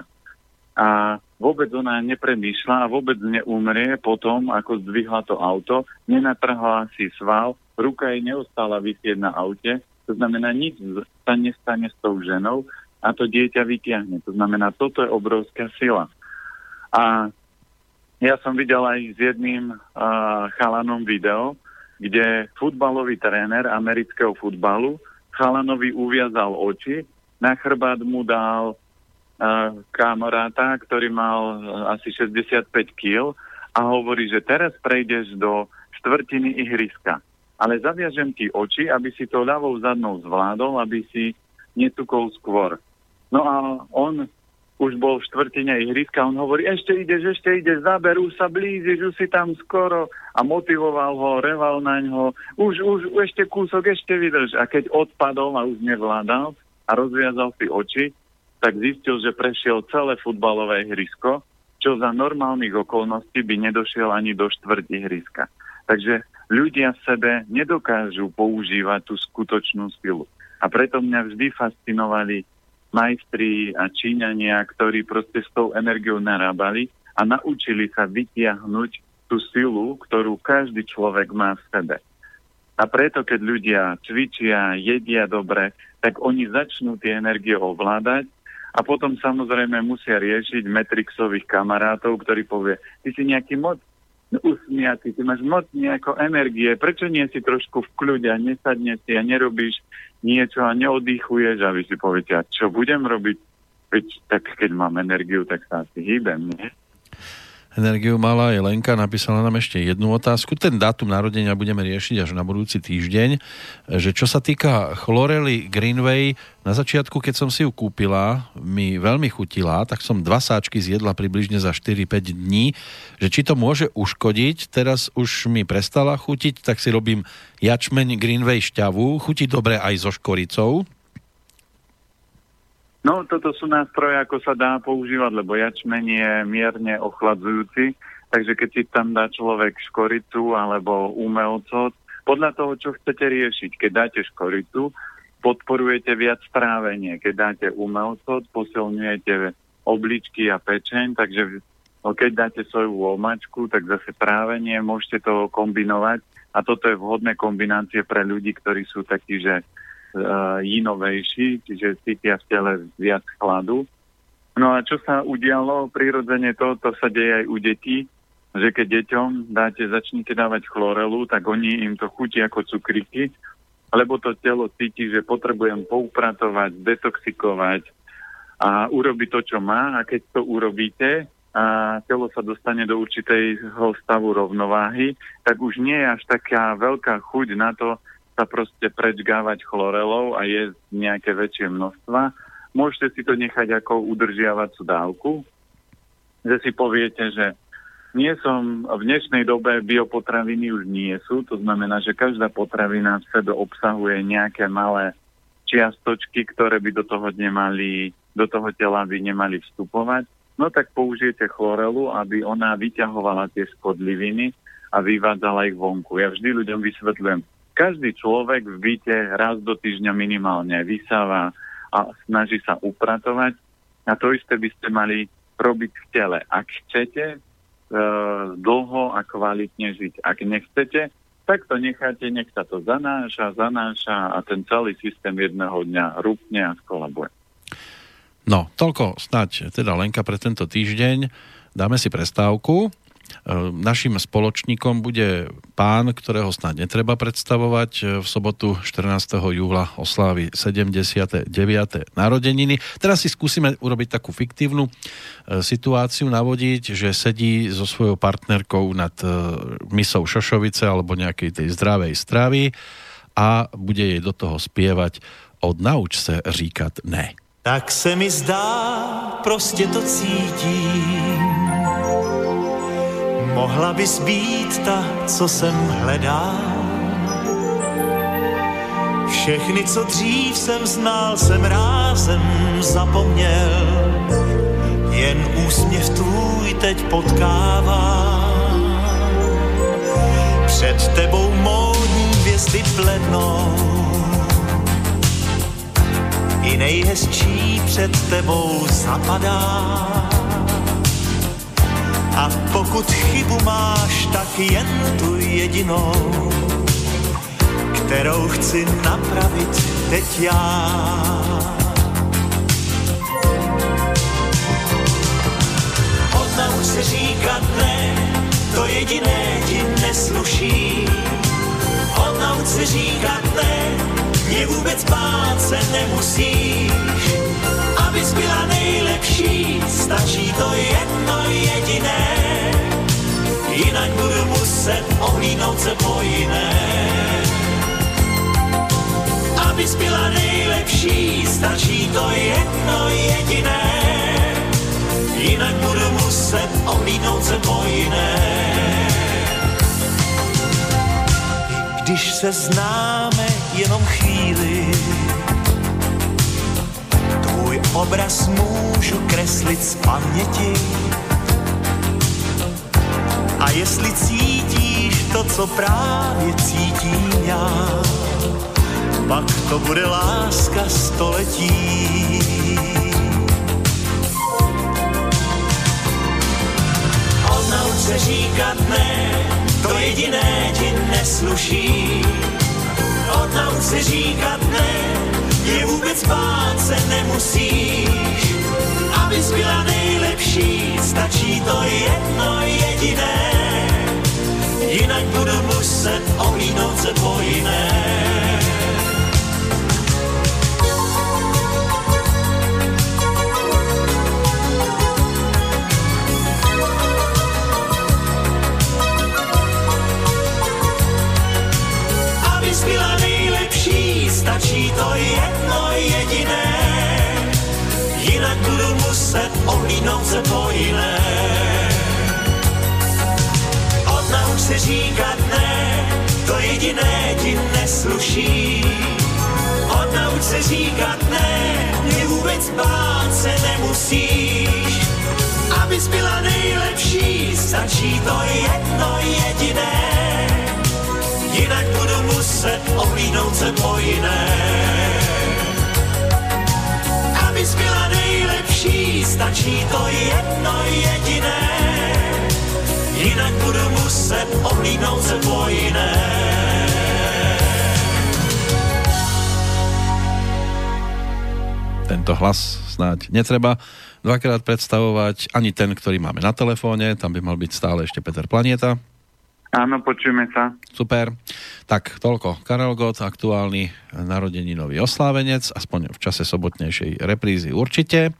A vôbec ona nepremýšľa a vôbec neumrie potom, ako zdvihla to auto, nenatrhla si sval, ruka jej neostala vysieť na aute, to znamená, nič sa nestane s tou ženou a to dieťa vytiahne. To znamená, toto je obrovská sila. A ja som videl aj s jedným uh, chalanom video, kde futbalový tréner amerického futbalu chalanovi uviazal oči, na chrbát mu dal uh, kamaráta, ktorý mal uh, asi 65 kg a hovorí, že teraz prejdeš do štvrtiny ihriska. Ale zaviažem ti oči, aby si to ľavou zadnou zvládol, aby si netukol skôr. No a on už bol v štvrtine ihriska, on hovorí, ešte ideš, ešte ideš, zaberú sa, blížiš, už si tam skoro a motivoval ho, reval na ňo, už, už, ešte kúsok, ešte vydrž. A keď odpadol a už nevládal a rozviazal si oči, tak zistil, že prešiel celé futbalové ihrisko, čo za normálnych okolností by nedošiel ani do štvrť ihriska. Takže ľudia v sebe nedokážu používať tú skutočnú silu. A preto mňa vždy fascinovali majstri a číňania, ktorí proste s tou energiou narábali a naučili sa vytiahnuť tú silu, ktorú každý človek má v sebe. A preto, keď ľudia cvičia, jedia dobre, tak oni začnú tie energie ovládať a potom samozrejme musia riešiť Metrixových kamarátov, ktorí povie, ty si nejaký moc usmiatý, ty máš moc nejako energie, prečo nie si trošku v kľude a nesadne si a nerobíš niečo a neoddychuješ a vy si poviete, a čo budem robiť? Veď tak keď mám energiu, tak sa asi hýbem, nie? Energiu mala aj Lenka, napísala nám ešte jednu otázku. Ten dátum narodenia budeme riešiť až na budúci týždeň. Že čo sa týka chlorely Greenway, na začiatku, keď som si ju kúpila, mi veľmi chutila, tak som dva sáčky zjedla približne za 4-5 dní. Že či to môže uškodiť, teraz už mi prestala chutiť, tak si robím jačmeň Greenway šťavu. Chutí dobre aj so škoricou, No, toto sú nástroje, ako sa dá používať, lebo jačmeň je mierne ochladzujúci, takže keď si tam dá človek škoricu alebo umelcot, podľa toho, čo chcete riešiť, keď dáte škoricu, podporujete viac strávenie. Keď dáte umelcot, posilňujete obličky a pečeň, takže keď dáte svoju omačku, tak zase trávenie, môžete to kombinovať a toto je vhodné kombinácie pre ľudí, ktorí sú takí, že jinovejší, čiže cítia v tele viac chladu. No a čo sa udialo? Prirodzene to, to sa deje aj u detí, že keď deťom dáte, začnite dávať chlorelu, tak oni im to chutí ako cukriky, lebo to telo cíti, že potrebujem poupratovať, detoxikovať a urobiť to, čo má. A keď to urobíte, a telo sa dostane do určitého stavu rovnováhy, tak už nie je až taká veľká chuť na to, sa proste prečgávať chlorelou a jesť nejaké väčšie množstva. Môžete si to nechať ako udržiavacú dávku, že si poviete, že nie som, v dnešnej dobe biopotraviny už nie sú, to znamená, že každá potravina v sebe obsahuje nejaké malé čiastočky, ktoré by do toho nemali, do toho tela by nemali vstupovať. No tak použijete chlorelu, aby ona vyťahovala tie škodliviny a vyvádzala ich vonku. Ja vždy ľuďom vysvetľujem, každý človek v byte raz do týždňa minimálne vysáva a snaží sa upratovať a to isté by ste mali robiť v tele. Ak chcete e, dlho a kvalitne žiť. Ak nechcete, tak to necháte, nech sa to zanáša, zanáša a ten celý systém jedného dňa rúpne a skolabuje. No, toľko snať teda Lenka pre tento týždeň. Dáme si prestávku našim spoločníkom bude pán, ktorého snad netreba predstavovať. V sobotu 14. júla oslávi 79. narodeniny. Teraz si skúsime urobiť takú fiktívnu e, situáciu, navodiť, že sedí so svojou partnerkou nad e, misou šošovice alebo nejakej tej zdravej stravy a bude jej do toho spievať od nauč se říkat ne. Tak se mi zdá, prostě to cítím Mohla bys být ta, co jsem hledal. Všechny, co dřív jsem znal, jsem rázem zapomněl. Jen úsměv tvůj teď potkává. Před tebou módní hvězdy blednou. I nejhezčí před tebou zapadá a pokud chybu máš, tak jen tu jedinou, kterou chci napravit teď já. Odnauč se říkat ne, to jediné ti nesluší. Odnauč se říkat ne, mě vůbec bát se nemusíš abys byla nejlepší, stačí to jedno jediné. Jinak budu muset ohlídnout se po jiné. Abys byla nejlepší, stačí to jedno jediné. Jinak budu muset ohlídnout se po jiné. Když se známe jenom chvíli, obraz můžu kreslit z paměti. A jestli cítíš to co právě cítím já, pak to bude láska století. Odnauč se říkat ne, to jediné ti nesluší. Odnauč se říkat ne, je vůbec bát se nemusíš. Abys byla nejlepší, stačí to jedno jediné. Jinak budu muset ohlídnout se po jiné. Muset ohlídnout se po jiné. Odnauč se říkat ne, to jediné ti nesluší. Odnauč se říkat ne, mě vůbec bát se nemusíš. Abys byla nejlepší, stačí to jedno jediné jinak budu muset ohlídnout se po jiné. Abys byla nejlepší, stačí to jedno jediné, jinak budu muset ohlídnout se po jiné. Tento hlas snáď netreba dvakrát predstavovať ani ten, ktorý máme na telefóne, tam by mal byť stále ešte Peter Planieta. Áno, počujeme sa. Super. Tak toľko. Karel Gott, aktuálny narodeninový oslávenec, aspoň v čase sobotnejšej reprízy určite.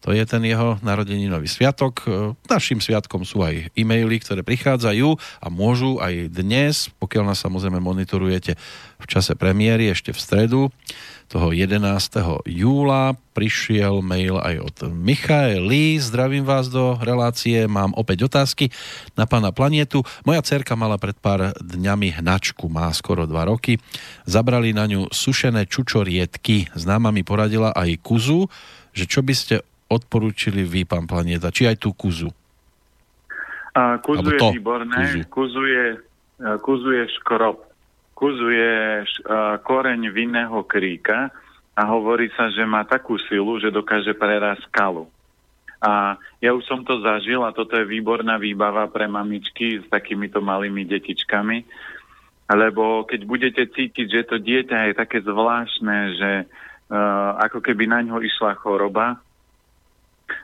To je ten jeho narodeninový sviatok. Našim sviatkom sú aj e-maily, ktoré prichádzajú a môžu aj dnes, pokiaľ nás samozrejme monitorujete v čase premiéry ešte v stredu, toho 11. júla prišiel mail aj od Michaely. Zdravím vás do relácie, mám opäť otázky na pána Planietu. Moja cerka mala pred pár dňami hnačku, má skoro 2 roky. Zabrali na ňu sušené čučorietky. Známa mi poradila aj kuzu, že čo by ste odporúčili vy, pán Planieta, či aj tú kuzu? A, kuzu je výborné, kuzu. Kuzu, je, kuzu je škrob kuzuje koreň vinného kríka a hovorí sa, že má takú silu, že dokáže prerásť skalu. A ja už som to zažil a toto je výborná výbava pre mamičky s takýmito malými detičkami, lebo keď budete cítiť, že to dieťa je také zvláštne, že uh, ako keby na ňo išla choroba,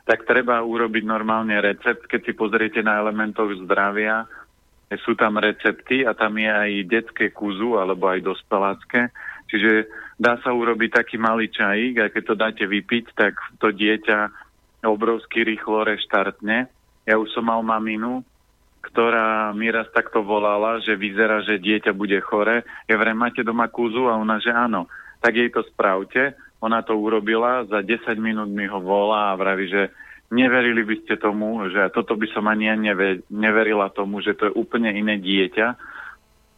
tak treba urobiť normálne recept, keď si pozriete na elementoch zdravia, sú tam recepty a tam je aj detské kuzu alebo aj dospelácké. Čiže dá sa urobiť taký malý čajík a keď to dáte vypiť, tak to dieťa obrovsky rýchlo reštartne. Ja už som mal maminu, ktorá mi raz takto volala, že vyzerá, že dieťa bude chore. Ja vrem, máte doma kúzu? A ona, že áno. Tak jej to spravte. Ona to urobila, za 10 minút mi ho volá a vraví, že neverili by ste tomu, že toto by som ani neve, neverila tomu, že to je úplne iné dieťa,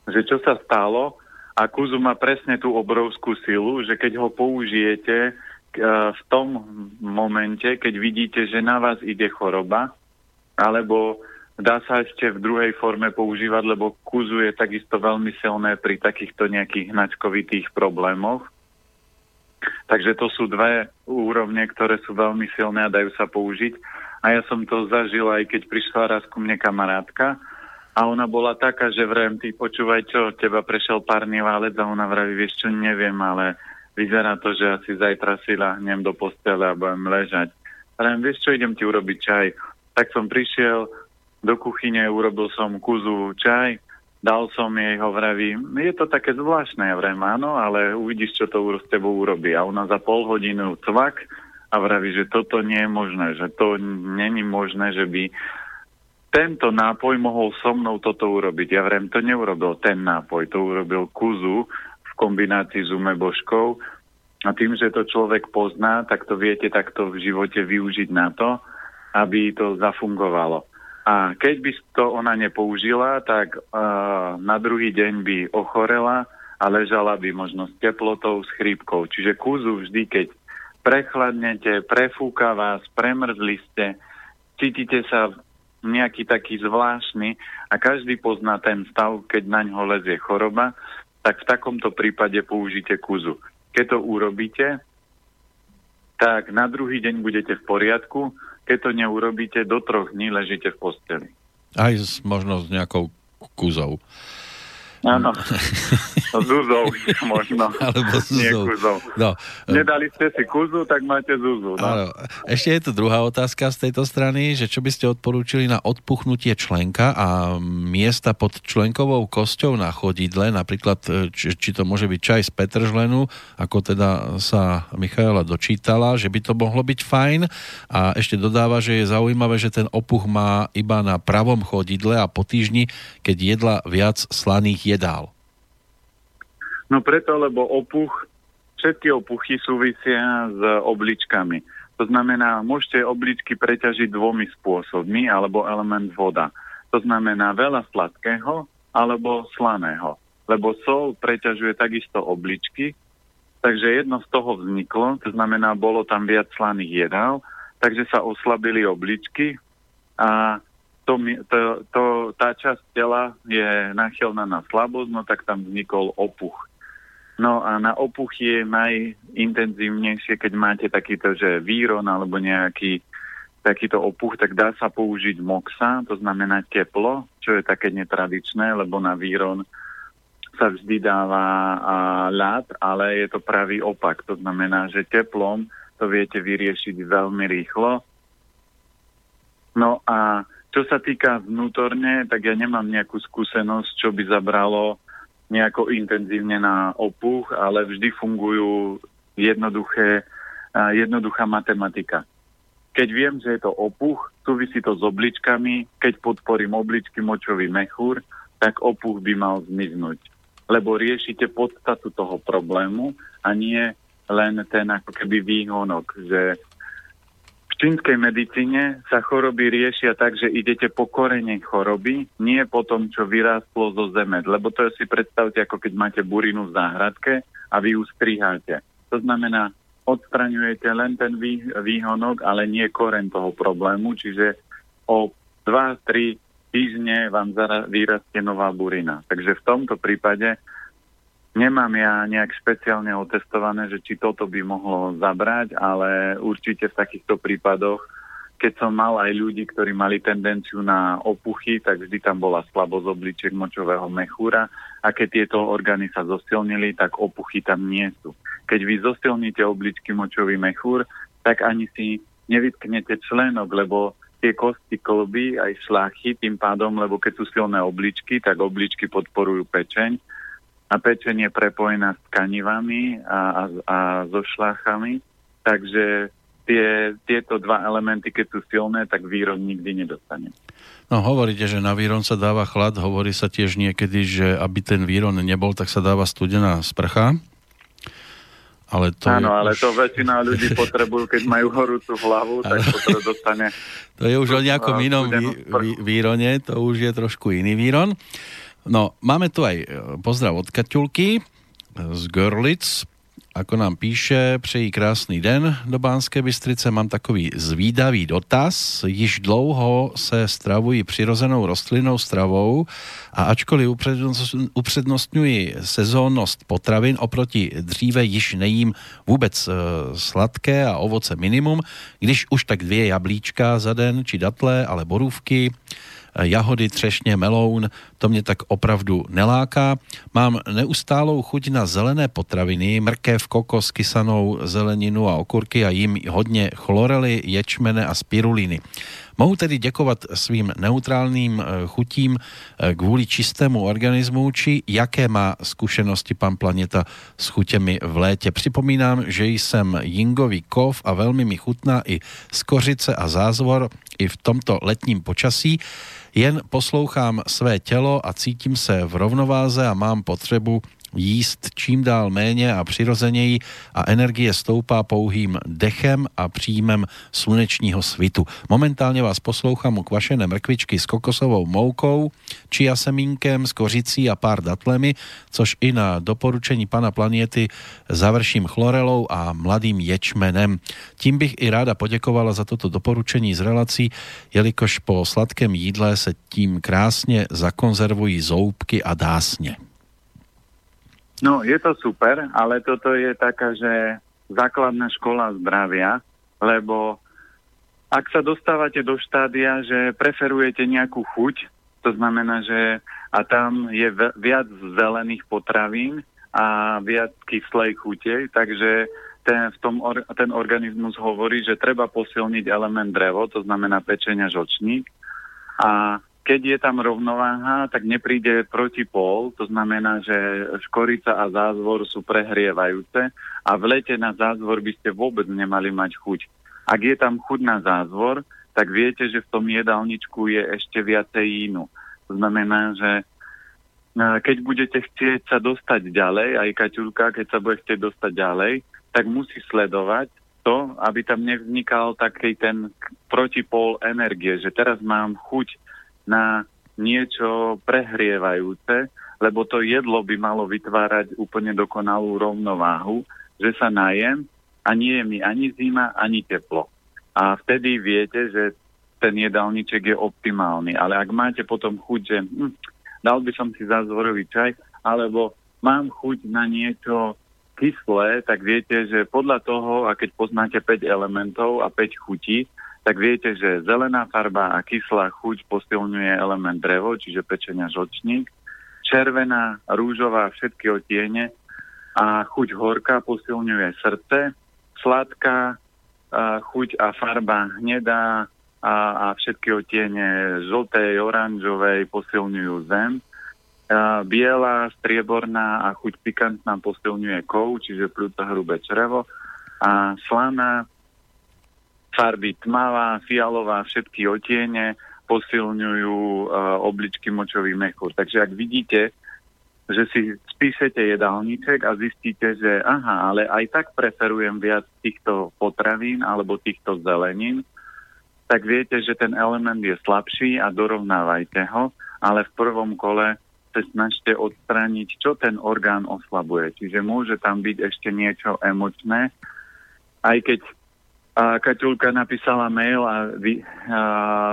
že čo sa stalo? A Kuzu má presne tú obrovskú silu, že keď ho použijete v tom momente, keď vidíte, že na vás ide choroba, alebo dá sa ešte v druhej forme používať, lebo Kuzu je takisto veľmi silné pri takýchto nejakých hnačkovitých problémoch, Takže to sú dve úrovne, ktoré sú veľmi silné a dajú sa použiť. A ja som to zažil aj keď prišla raz ku mne kamarátka a ona bola taká, že vrem, ty počúvaj čo, teba prešiel párny válec a ona vraví, vieš čo, neviem, ale vyzerá to, že asi zajtra si ľahnem do postele a budem ležať. Vrem, vieš čo, idem ti urobiť čaj. Tak som prišiel do kuchyne, urobil som kuzu čaj, dal som jej, ho je to také zvláštne, ja vrem, áno, ale uvidíš, čo to s tebou urobí. A ona za pol hodinu cvak a vraví, že toto nie je možné, že to není možné, že by tento nápoj mohol so mnou toto urobiť. Ja vrem, to neurobil ten nápoj, to urobil kuzu v kombinácii s umebožkou a tým, že to človek pozná, tak to viete takto v živote využiť na to, aby to zafungovalo. A keď by to ona nepoužila, tak uh, na druhý deň by ochorela a ležala by možno s teplotou, s chrípkou. Čiže kúzu vždy, keď prechladnete, prefúka vás, premrzli ste, cítite sa nejaký taký zvláštny a každý pozná ten stav, keď na ňo lezie choroba, tak v takomto prípade použite kuzu. Keď to urobíte, tak na druhý deň budete v poriadku, keď to neurobíte, do troch dní ležíte v posteli. Aj s, možno s nejakou kúzou. Áno, [LAUGHS] zúzou možno. Alebo kúzou. No, Nedali ste si kuzu, tak máte zúzu. No. Áno. Ešte je tu druhá otázka z tejto strany, že čo by ste odporúčili na odpuchnutie členka a miesta pod členkovou kosťou na chodidle, napríklad e, či, či to môže byť čaj z Petržlenu, ako teda sa Michaela dočítala, že by to mohlo byť fajn a ešte dodáva, že je zaujímavé, že ten opuch má iba na pravom chodidle a po týždni, keď jedla viac slaných jedál. No preto, lebo opuch, všetky opuchy súvisia s obličkami. To znamená, môžete obličky preťažiť dvomi spôsobmi, alebo element voda. To znamená veľa sladkého alebo slaného. Lebo sol preťažuje takisto obličky, takže jedno z toho vzniklo, to znamená, bolo tam viac slaných jedál, takže sa oslabili obličky a to, to, to, tá časť tela je nachylná na slabosť, no tak tam vznikol opuch. No a na opuch je najintenzívnejšie, keď máte takýto, že víron alebo nejaký takýto opuch, tak dá sa použiť moxa, to znamená teplo, čo je také netradičné, lebo na víron sa vždy dáva a, ľad, ale je to pravý opak. To znamená, že teplom to viete vyriešiť veľmi rýchlo. No a čo sa týka vnútorne, tak ja nemám nejakú skúsenosť, čo by zabralo nejako intenzívne na opuch, ale vždy fungujú jednoduché, jednoduchá matematika. Keď viem, že je to opuch, súvisí to s obličkami, keď podporím obličky močový mechúr, tak opuch by mal zmiznúť. Lebo riešite podstatu toho problému a nie len ten ako keby výhonok, že čínskej medicíne sa choroby riešia tak, že idete po korene choroby, nie po tom, čo vyrástlo zo zeme. Lebo to si predstavte, ako keď máte burinu v záhradke a vy ju striháte. To znamená, odstraňujete len ten vý, výhonok, ale nie koren toho problému, čiže o 2-3 týždne vám zara, vyrastie nová burina. Takže v tomto prípade nemám ja nejak špeciálne otestované, že či toto by mohlo zabrať, ale určite v takýchto prípadoch, keď som mal aj ľudí, ktorí mali tendenciu na opuchy, tak vždy tam bola slabosť obličiek močového mechúra a keď tieto orgány sa zosilnili, tak opuchy tam nie sú. Keď vy zosilníte obličky močový mechúr, tak ani si nevytknete členok, lebo tie kosti kolby aj šláchy tým pádom, lebo keď sú silné obličky, tak obličky podporujú pečeň a pečeň je prepojená s tkanivami a, a, a so šláchami, takže tie, tieto dva elementy, keď sú silné, tak výron nikdy nedostane. No hovoríte, že na výron sa dáva chlad, hovorí sa tiež niekedy, že aby ten výron nebol, tak sa dáva studená sprcha. Ale to Áno, ale už... to väčšina ľudí [LAUGHS] potrebujú, keď majú horúcu hlavu, tak to dostane. [LAUGHS] To je už o [LAUGHS] nejakom inom vý, vý, výrone, to už je trošku iný výron. No, máme tu aj e, pozdrav od Kaťulky z Görlitz. Ako nám píše, přeji krásný den do Bánské Bystrice. Mám takový zvídavý dotaz. Již dlouho se stravuji přirozenou rostlinnou stravou a ačkoliv upřednost- upřednostňuji sezónnost potravin, oproti dříve již nejím vůbec e, sladké a ovoce minimum, když už tak dvě jablíčka za den, či datle, ale borůvky, jahody, třešně, meloun, to mě tak opravdu neláká. Mám neustálou chuť na zelené potraviny, mrkev, kokos, kysanou zeleninu a okurky a jim hodně chlorely, ječmene a spiruliny. Mohu tedy děkovat svým neutrálním eh, chutím eh, kvůli čistému organismu, či jaké má zkušenosti pan Planeta s chutěmi v létě. Připomínám, že jsem jingový kov a velmi mi chutná i skořice a zázvor i v tomto letním počasí. Jen poslouchám své tělo a cítím se v rovnováze a mám potřebu jíst čím dál méně a přirozeněji a energie stoupá pouhým dechem a příjmem slunečního svitu. Momentálně vás poslouchám u kvašené mrkvičky s kokosovou moukou, čia semínkem, s kořicí a pár datlemi, což i na doporučení pana Planety završím chlorelou a mladým ječmenem. Tím bych i ráda poděkovala za toto doporučení z relací, jelikož po sladkém jídle se tím krásně zakonzervují zoubky a dásně. No, je to super, ale toto je taká, že základná škola zdravia, lebo ak sa dostávate do štádia, že preferujete nejakú chuť, to znamená, že a tam je viac zelených potravín a viac kyslej chute, takže ten, v tom or, ten organizmus hovorí, že treba posilniť element drevo, to znamená pečenia žočník. A keď je tam rovnováha, tak nepríde protipol, to znamená, že škorica a zázvor sú prehrievajúce a v lete na zázvor by ste vôbec nemali mať chuť. Ak je tam chuť na zázvor, tak viete, že v tom jedálničku je ešte viacej inú. To znamená, že e, keď budete chcieť sa dostať ďalej, aj Kaťulka, keď sa bude chcieť dostať ďalej, tak musí sledovať to, aby tam nevznikal taký ten protipol energie, že teraz mám chuť na niečo prehrievajúce, lebo to jedlo by malo vytvárať úplne dokonalú rovnováhu, že sa najem a nie je mi ani zima, ani teplo. A vtedy viete, že ten jedálniček je optimálny. Ale ak máte potom chuť, že hm, dal by som si zázvorový čaj, alebo mám chuť na niečo kyslé, tak viete, že podľa toho, a keď poznáte 5 elementov a 5 chutí, tak viete, že zelená farba a kyslá chuť posilňuje element drevo, čiže pečenia žočník, červená, rúžová, všetky otiene a chuť horká posilňuje srdce, sladká a chuť a farba hnedá a, a všetky otiene žltej, oranžovej posilňujú zem. A biela, strieborná a chuť pikantná posilňuje kov, čiže pľúca hrubé črevo. A slaná, farby tmavá, fialová, všetky otiene posilňujú uh, obličky močový mechúr. Takže ak vidíte, že si spíšete jedálniček a zistíte, že aha, ale aj tak preferujem viac týchto potravín alebo týchto zelenín, tak viete, že ten element je slabší a dorovnávajte ho, ale v prvom kole sa snažte odstrániť, čo ten orgán oslabuje. Čiže môže tam byť ešte niečo emočné, aj keď a Kaťulka napísala mail a, vy, a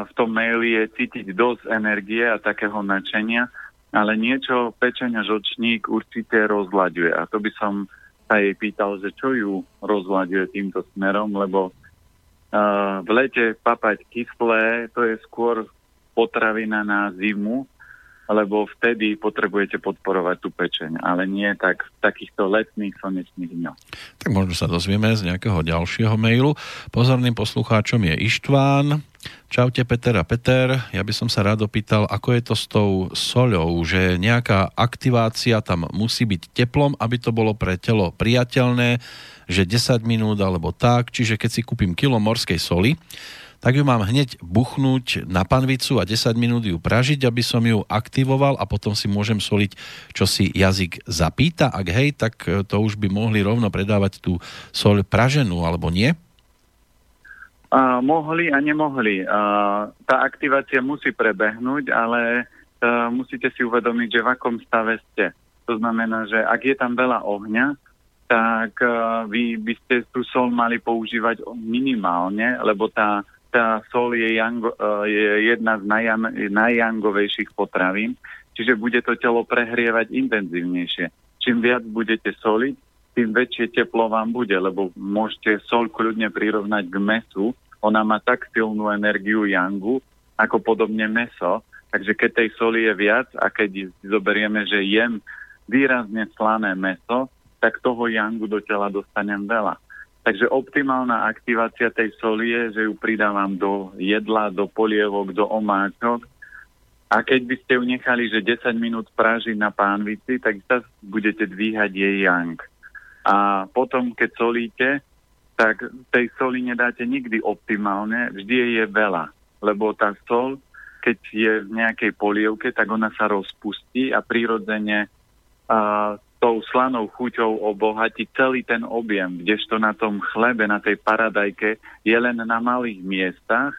v tom maili je cítiť dosť energie a takého nadšenia, ale niečo pečenia žočník určite rozlaďuje. A to by som sa jej pýtal, že čo ju rozlaďuje týmto smerom, lebo uh, v lete papať kyslé, to je skôr potravina na zimu, lebo vtedy potrebujete podporovať tú pečeň, ale nie tak v takýchto letných slnečných dňoch. Tak možno sa dozvieme z nejakého ďalšieho mailu. Pozorným poslucháčom je Ištván. Čaute Peter a Peter, ja by som sa rád opýtal, ako je to s tou soľou, že nejaká aktivácia tam musí byť teplom, aby to bolo pre telo priateľné, že 10 minút alebo tak, čiže keď si kúpim kilo morskej soli, tak ju mám hneď buchnúť na panvicu a 10 minút ju pražiť, aby som ju aktivoval a potom si môžem soliť, čo si jazyk zapýta. Ak hej, tak e, to už by mohli rovno predávať tú sol praženú, alebo nie? Uh, mohli a nemohli. Uh, tá aktivácia musí prebehnúť, ale uh, musíte si uvedomiť, že v akom stave ste. To znamená, že ak je tam veľa ohňa, tak uh, vy by ste tú sol mali používať minimálne, lebo tá tá sol je, jango, e, je jedna z najjan, najjangovejších potravín, čiže bude to telo prehrievať intenzívnejšie. Čím viac budete soliť, tým väčšie teplo vám bude, lebo môžete sol kľudne prirovnať k mesu. Ona má tak silnú energiu jangu, ako podobne meso. Takže keď tej soli je viac a keď zoberieme, že jem výrazne slané meso, tak toho jangu do tela dostanem veľa. Takže optimálna aktivácia tej soli je, že ju pridávam do jedla, do polievok, do omáčok. A keď by ste ju nechali, že 10 minút prážiť na pánvici, tak sa budete dvíhať jej yang. A potom, keď solíte, tak tej soli nedáte nikdy optimálne, vždy je veľa. Lebo tá sol, keď je v nejakej polievke, tak ona sa rozpustí a prirodzene to tou slanou chuťou obohatiť celý ten objem, kdežto na tom chlebe, na tej paradajke je len na malých miestach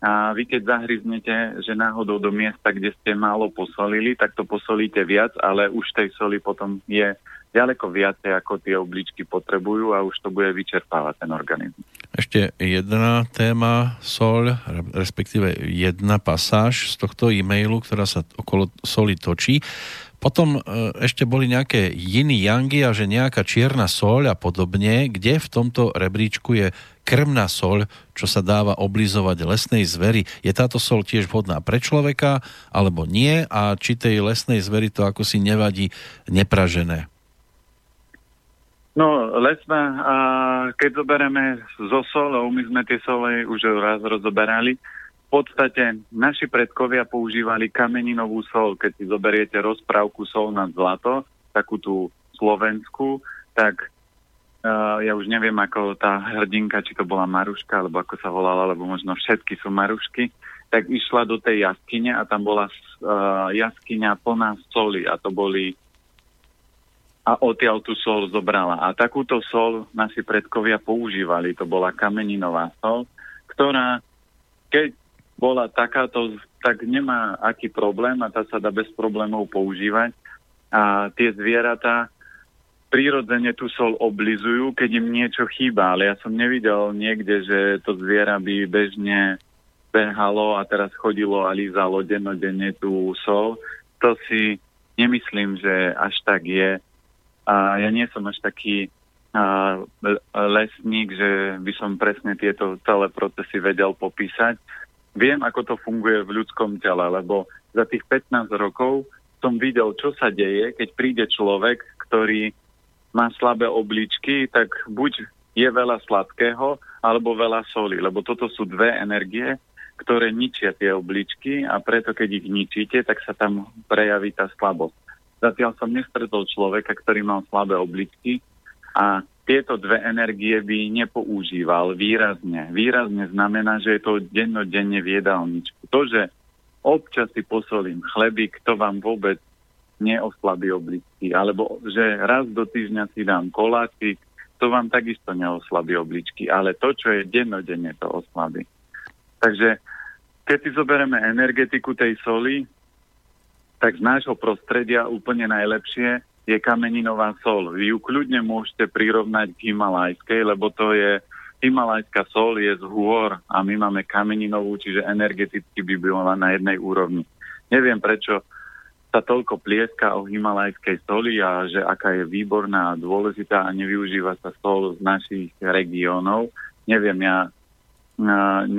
a vy keď zahryznete, že náhodou do miesta, kde ste málo posolili, tak to posolíte viac, ale už tej soli potom je ďaleko viacej, ako tie obličky potrebujú a už to bude vyčerpávať ten organizmus. Ešte jedna téma sol, respektíve jedna pasáž z tohto e-mailu, ktorá sa okolo soli točí. Potom e, ešte boli nejaké yin yangy a že nejaká čierna soľ a podobne, kde v tomto rebríčku je krmná soľ, čo sa dáva oblizovať lesnej zvery. Je táto soľ tiež vhodná pre človeka alebo nie a či tej lesnej zvery to ako si nevadí nepražené? No, lesná, a keď zoberieme zo solou, my sme tie sole už raz rozoberali, v podstate naši predkovia používali kameninovú sol. Keď si zoberiete rozprávku sol nad zlato, takú tú slovenskú, tak uh, ja už neviem, ako tá hrdinka, či to bola Maruška, alebo ako sa volala, alebo možno všetky sú Marušky, tak išla do tej jaskyne a tam bola uh, jaskyňa plná soli a to boli a odtiaľ tú sol zobrala. A takúto sol naši predkovia používali. To bola kameninová sol, ktorá, keď bola takáto, tak nemá aký problém a tá sa dá bez problémov používať. A tie zvieratá prirodzene tú sol oblizujú, keď im niečo chýba, ale ja som nevidel niekde, že to zviera by bežne behalo a teraz chodilo a lízalo dennodenne tú sol. To si nemyslím, že až tak je. A ja nie som až taký lesník, že by som presne tieto celé procesy vedel popísať viem, ako to funguje v ľudskom tele, lebo za tých 15 rokov som videl, čo sa deje, keď príde človek, ktorý má slabé obličky, tak buď je veľa sladkého, alebo veľa soli, lebo toto sú dve energie, ktoré ničia tie obličky a preto, keď ich ničíte, tak sa tam prejaví tá slabosť. Zatiaľ som nestretol človeka, ktorý mal slabé obličky a tieto dve energie by nepoužíval výrazne. Výrazne znamená, že je to dennodenne v jedálničku. To, že občas si posolím chlebík, to vám vôbec neoslabí obličky. Alebo že raz do týždňa si dám koláčik, to vám takisto neoslabí obličky. Ale to, čo je dennodenne, to oslabí. Takže keď si zoberieme energetiku tej soli, tak z nášho prostredia úplne najlepšie je kameninová sol. Vy ju kľudne môžete prirovnať k himalajskej, lebo to je himalajská sol je z hôr a my máme kameninovú, čiže energeticky by bola na jednej úrovni. Neviem, prečo sa toľko plieska o himalajskej soli a že aká je výborná a dôležitá a nevyužíva sa sol z našich regiónov. Neviem, ja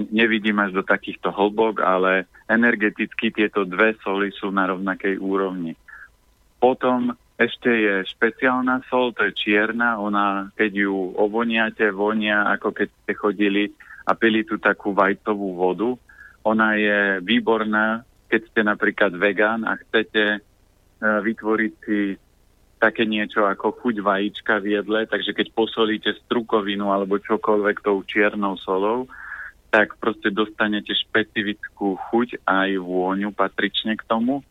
nevidím až do takýchto hlbok, ale energeticky tieto dve soli sú na rovnakej úrovni. Potom ešte je špeciálna sol, to je čierna, ona keď ju ovoniate, vonia ako keď ste chodili a pili tú takú vajcovú vodu. Ona je výborná, keď ste napríklad vegán a chcete uh, vytvoriť si také niečo ako chuť vajíčka v jedle, takže keď posolíte strukovinu alebo čokoľvek tou čiernou solou, tak proste dostanete špecifickú chuť aj vôňu patrične k tomu.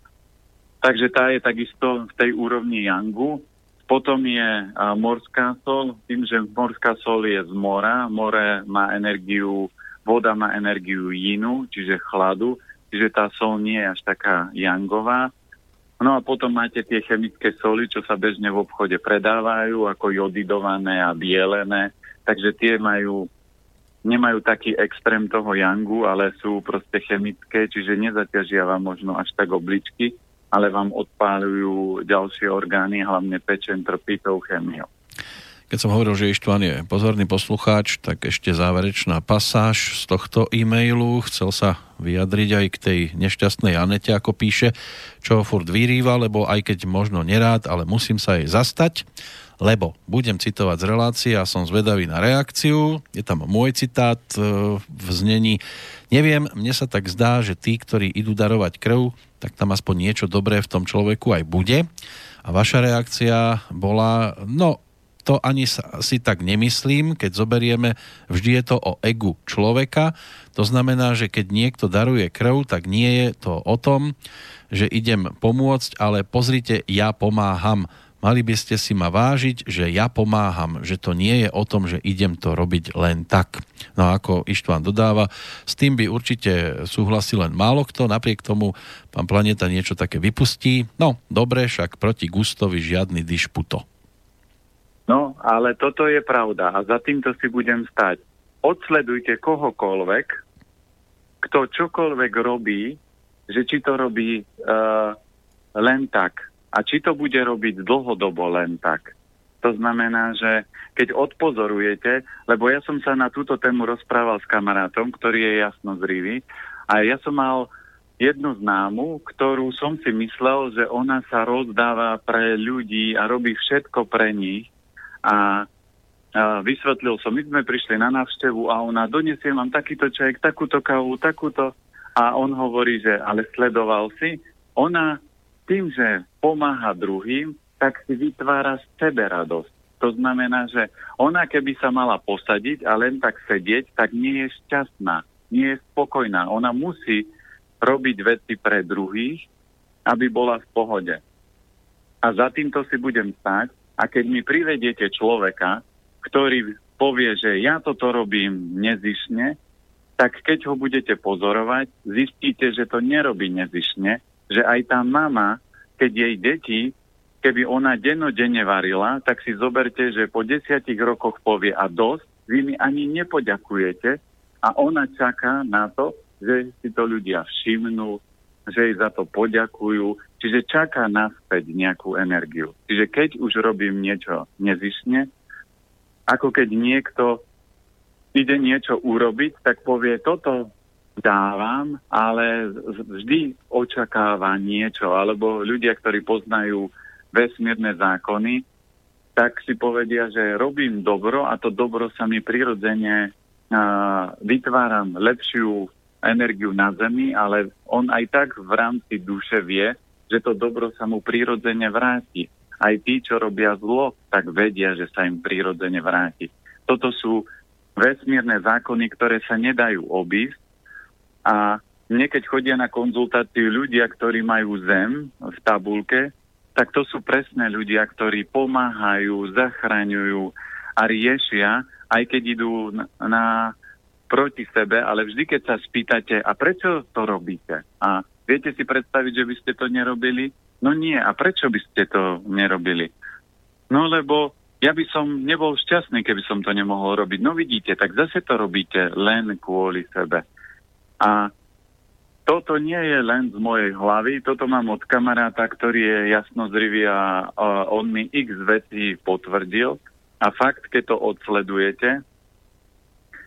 Takže tá je takisto v tej úrovni Yangu. Potom je morská sol, tým, že morská sol je z mora. More má energiu, voda má energiu jinu, čiže chladu, čiže tá sol nie je až taká yangová. No a potom máte tie chemické soli, čo sa bežne v obchode predávajú, ako jodidované a bielené, takže tie majú nemajú taký extrém toho yangu, ale sú proste chemické, čiže nezaťažia vám možno až tak obličky ale vám odpáľujú ďalšie orgány, hlavne pečen trpí tou chemiou. Keď som hovoril, že Ištván je pozorný poslucháč, tak ešte záverečná pasáž z tohto e-mailu. Chcel sa vyjadriť aj k tej nešťastnej Anete, ako píše, čo ho furt vyrýva, lebo aj keď možno nerád, ale musím sa jej zastať, lebo budem citovať z relácie a som zvedavý na reakciu. Je tam môj citát e, v znení. Neviem, mne sa tak zdá, že tí, ktorí idú darovať krv, tak tam aspoň niečo dobré v tom človeku aj bude. A vaša reakcia bola, no to ani si tak nemyslím, keď zoberieme, vždy je to o egu človeka. To znamená, že keď niekto daruje krv, tak nie je to o tom, že idem pomôcť, ale pozrite, ja pomáham. Mali by ste si ma vážiť, že ja pomáham, že to nie je o tom, že idem to robiť len tak. No a ako Ištván dodáva, s tým by určite súhlasil len málo kto, napriek tomu pán Planeta niečo také vypustí. No, dobre, však proti Gustovi žiadny dišputo. No, ale toto je pravda a za týmto si budem stať. Odsledujte kohokoľvek, kto čokoľvek robí, že či to robí uh, len tak a či to bude robiť dlhodobo len tak. To znamená, že keď odpozorujete, lebo ja som sa na túto tému rozprával s kamarátom, ktorý je jasno zrivý, a ja som mal jednu známu, ktorú som si myslel, že ona sa rozdáva pre ľudí a robí všetko pre nich. A, a vysvetlil som, my sme prišli na návštevu a ona donesie vám takýto čajek, takúto kávu, takúto. A on hovorí, že ale sledoval si, ona tým, že pomáha druhým, tak si vytvára z sebe radosť. To znamená, že ona keby sa mala posadiť a len tak sedieť, tak nie je šťastná, nie je spokojná. Ona musí robiť veci pre druhých, aby bola v pohode. A za týmto si budem stať a keď mi privediete človeka, ktorý povie, že ja toto robím nezišne, tak keď ho budete pozorovať, zistíte, že to nerobí nezišne, že aj tá mama, keď jej deti, keby ona dennodenne varila, tak si zoberte, že po desiatich rokoch povie a dosť, vy mi ani nepoďakujete a ona čaká na to, že si to ľudia všimnú, že jej za to poďakujú, čiže čaká naspäť nejakú energiu. Čiže keď už robím niečo nezišne, ako keď niekto ide niečo urobiť, tak povie, toto dávam, ale vždy očakáva niečo. Alebo ľudia, ktorí poznajú vesmírne zákony, tak si povedia, že robím dobro a to dobro sa mi prirodzene vytváram lepšiu energiu na Zemi, ale on aj tak v rámci duše vie, že to dobro sa mu prirodzene vráti. Aj tí, čo robia zlo, tak vedia, že sa im prirodzene vráti. Toto sú vesmírne zákony, ktoré sa nedajú obísť a mne, keď chodia na konzultáciu ľudia, ktorí majú zem v tabulke, tak to sú presné ľudia, ktorí pomáhajú, zachraňujú a riešia, aj keď idú na, proti sebe, ale vždy, keď sa spýtate, a prečo to robíte? A viete si predstaviť, že by ste to nerobili? No nie, a prečo by ste to nerobili? No lebo ja by som nebol šťastný, keby som to nemohol robiť. No vidíte, tak zase to robíte len kvôli sebe. A toto nie je len z mojej hlavy, toto mám od kamaráta, ktorý je jasnozrivý a, a on mi x vecí potvrdil. A fakt, keď to odsledujete,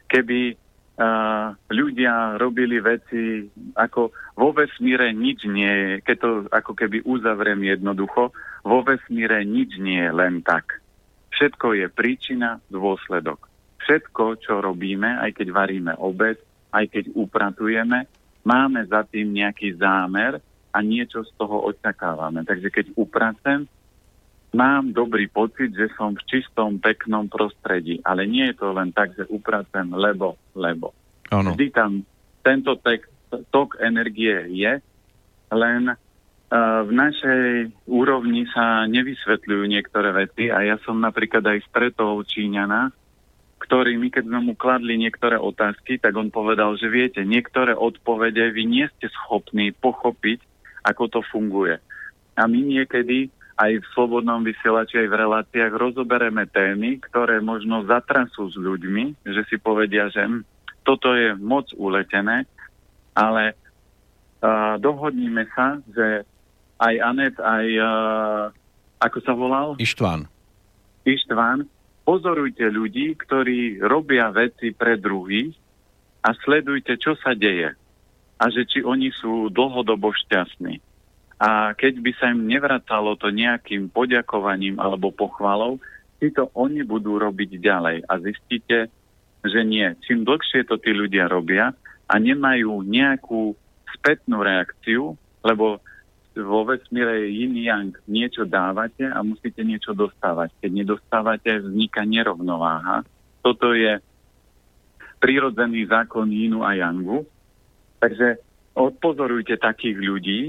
keby uh, ľudia robili veci ako vo vesmíre nič nie je, keď to ako keby uzavriem jednoducho, vo vesmíre nič nie je len tak. Všetko je príčina, dôsledok. Všetko, čo robíme, aj keď varíme obed, aj keď upratujeme, máme za tým nejaký zámer a niečo z toho očakávame. Takže keď upracujem, mám dobrý pocit, že som v čistom, peknom prostredí. Ale nie je to len tak, že upracujem lebo, lebo. Ano. Vždy tam tento tek, tok energie je, len uh, v našej úrovni sa nevysvetľujú niektoré veci a ja som napríklad aj stretol Číňana, ktorý my keď sme mu kladli niektoré otázky, tak on povedal, že viete, niektoré odpovede vy nie ste schopní pochopiť, ako to funguje. A my niekedy aj v slobodnom vysielači, aj v reláciách rozobereme témy, ktoré možno zatrasú s ľuďmi, že si povedia, že hm, toto je moc uletené, ale uh, dohodníme sa, že aj Anet, aj uh, ako sa volal? Ištván. Ištván pozorujte ľudí, ktorí robia veci pre druhých a sledujte, čo sa deje a že či oni sú dlhodobo šťastní. A keď by sa im nevracalo to nejakým poďakovaním alebo pochvalou, si to oni budú robiť ďalej a zistíte, že nie. Čím dlhšie to tí ľudia robia a nemajú nejakú spätnú reakciu, lebo vo vesmíre je yin yang. Niečo dávate a musíte niečo dostávať. Keď nedostávate, vzniká nerovnováha. Toto je prírodzený zákon yinu a yangu. Takže odpozorujte takých ľudí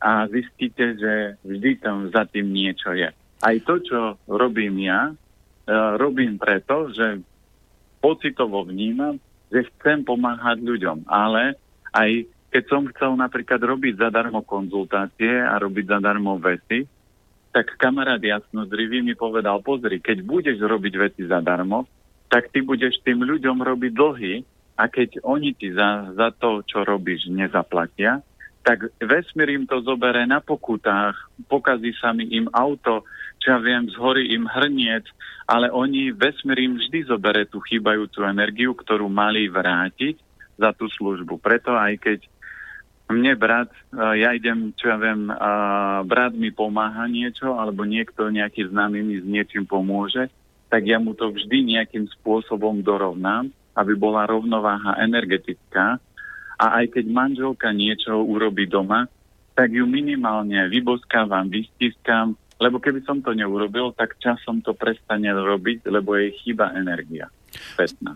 a zistíte, že vždy tam za tým niečo je. aj to, čo robím ja, e, robím preto, že pocitovo vnímam, že chcem pomáhať ľuďom, ale aj keď som chcel napríklad robiť zadarmo konzultácie a robiť zadarmo veci, tak kamarát jasnozrivý mi povedal, pozri, keď budeš robiť veci zadarmo, tak ty budeš tým ľuďom robiť dlhy a keď oni ti za, za to, čo robíš, nezaplatia, tak vesmír im to zobere na pokutách, pokazí sa mi im auto, čo ja viem, zhorí im hrniec, ale oni, vesmír im vždy zobere tú chýbajúcu energiu, ktorú mali vrátiť za tú službu. Preto aj keď mne brat, ja idem, čo ja viem, brat mi pomáha niečo, alebo niekto nejaký známy mi s niečím pomôže, tak ja mu to vždy nejakým spôsobom dorovnám, aby bola rovnováha energetická. A aj keď manželka niečo urobí doma, tak ju minimálne vyboskávam, vystiskám, lebo keby som to neurobil, tak časom to prestane robiť, lebo jej chýba energia.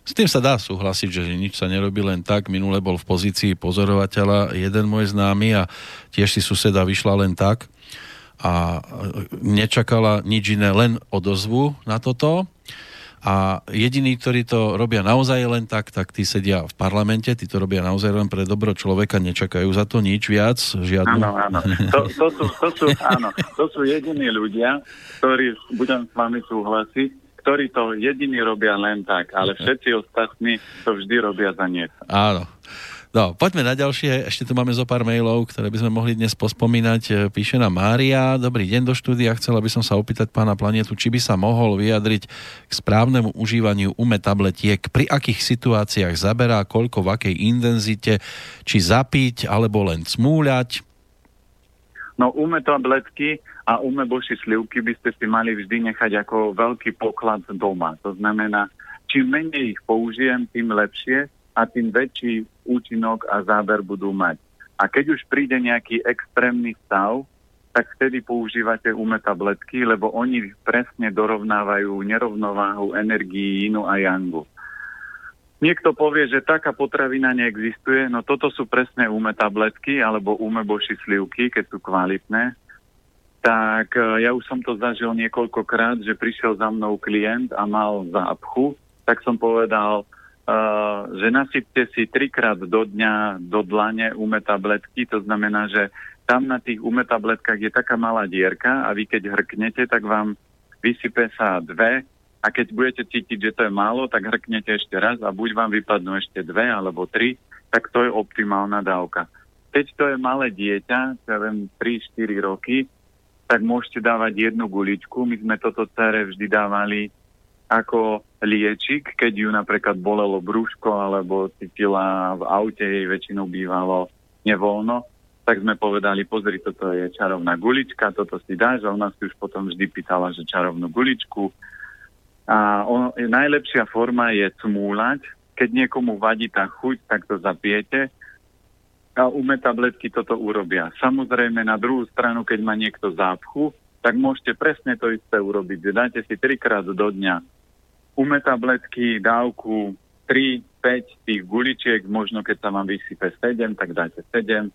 S tým sa dá súhlasiť, že nič sa nerobí len tak. Minule bol v pozícii pozorovateľa jeden môj známy a tiež si suseda vyšla len tak a nečakala nič iné, len odozvu na toto a jediní, ktorí to robia naozaj len tak, tak tí sedia v parlamente, tí to robia naozaj len pre dobro človeka, nečakajú za to nič viac, žiadnu... Áno, áno. To, to, sú, to, sú, áno, to sú jediní ľudia, ktorí, budem s vami súhlasiť, ktorí to jediní robia len tak, ale [LAUGHS] všetci ostatní to vždy robia za niečo. Áno. No, poďme na ďalšie. Ešte tu máme zo pár mailov, ktoré by sme mohli dnes pospomínať. E, píše na Mária. Dobrý deň do štúdia. Chcela by som sa opýtať pána Planetu, či by sa mohol vyjadriť k správnemu užívaniu UME tabletiek. Pri akých situáciách zaberá, koľko, v akej intenzite, či zapiť, alebo len smúľať. No UME tabletky a UME boši slivky by ste si mali vždy nechať ako veľký poklad doma. To znamená, čím menej ich použijem, tým lepšie a tým väčší účinok a záber budú mať. A keď už príde nejaký extrémny stav, tak vtedy používate ume tabletky, lebo oni presne dorovnávajú nerovnováhu energií inu a yangu. Niekto povie, že taká potravina neexistuje, no toto sú presne ume tabletky alebo ume boši slivky, keď sú kvalitné. Tak e, ja už som to zažil niekoľkokrát, že prišiel za mnou klient a mal zápchu, tak som povedal, že nasypte si trikrát do dňa do dlane ume tabletky, to znamená, že tam na tých ume tabletkách je taká malá dierka a vy keď hrknete, tak vám vysype sa dve a keď budete cítiť, že to je málo, tak hrknete ešte raz a buď vám vypadnú ešte dve alebo tri, tak to je optimálna dávka. Keď to je malé dieťa, ja viem, 3-4 roky, tak môžete dávať jednu guličku. My sme toto cere vždy dávali ako liečik, keď ju napríklad bolelo brúško alebo cítila v aute, jej väčšinou bývalo nevoľno, tak sme povedali, pozri, toto je čarovná gulička, toto si dáš a ona si už potom vždy pýtala, že čarovnú guličku. A on, najlepšia forma je cmúľať. Keď niekomu vadí tá chuť, tak to zapiete a ume tabletky toto urobia. Samozrejme na druhú stranu, keď má niekto zápchu, tak môžete presne to isté urobiť. Dáte si trikrát do dňa ume tabletky, dávku 3, 5 tých guličiek, možno keď sa vám vysype 7, tak dáte 7.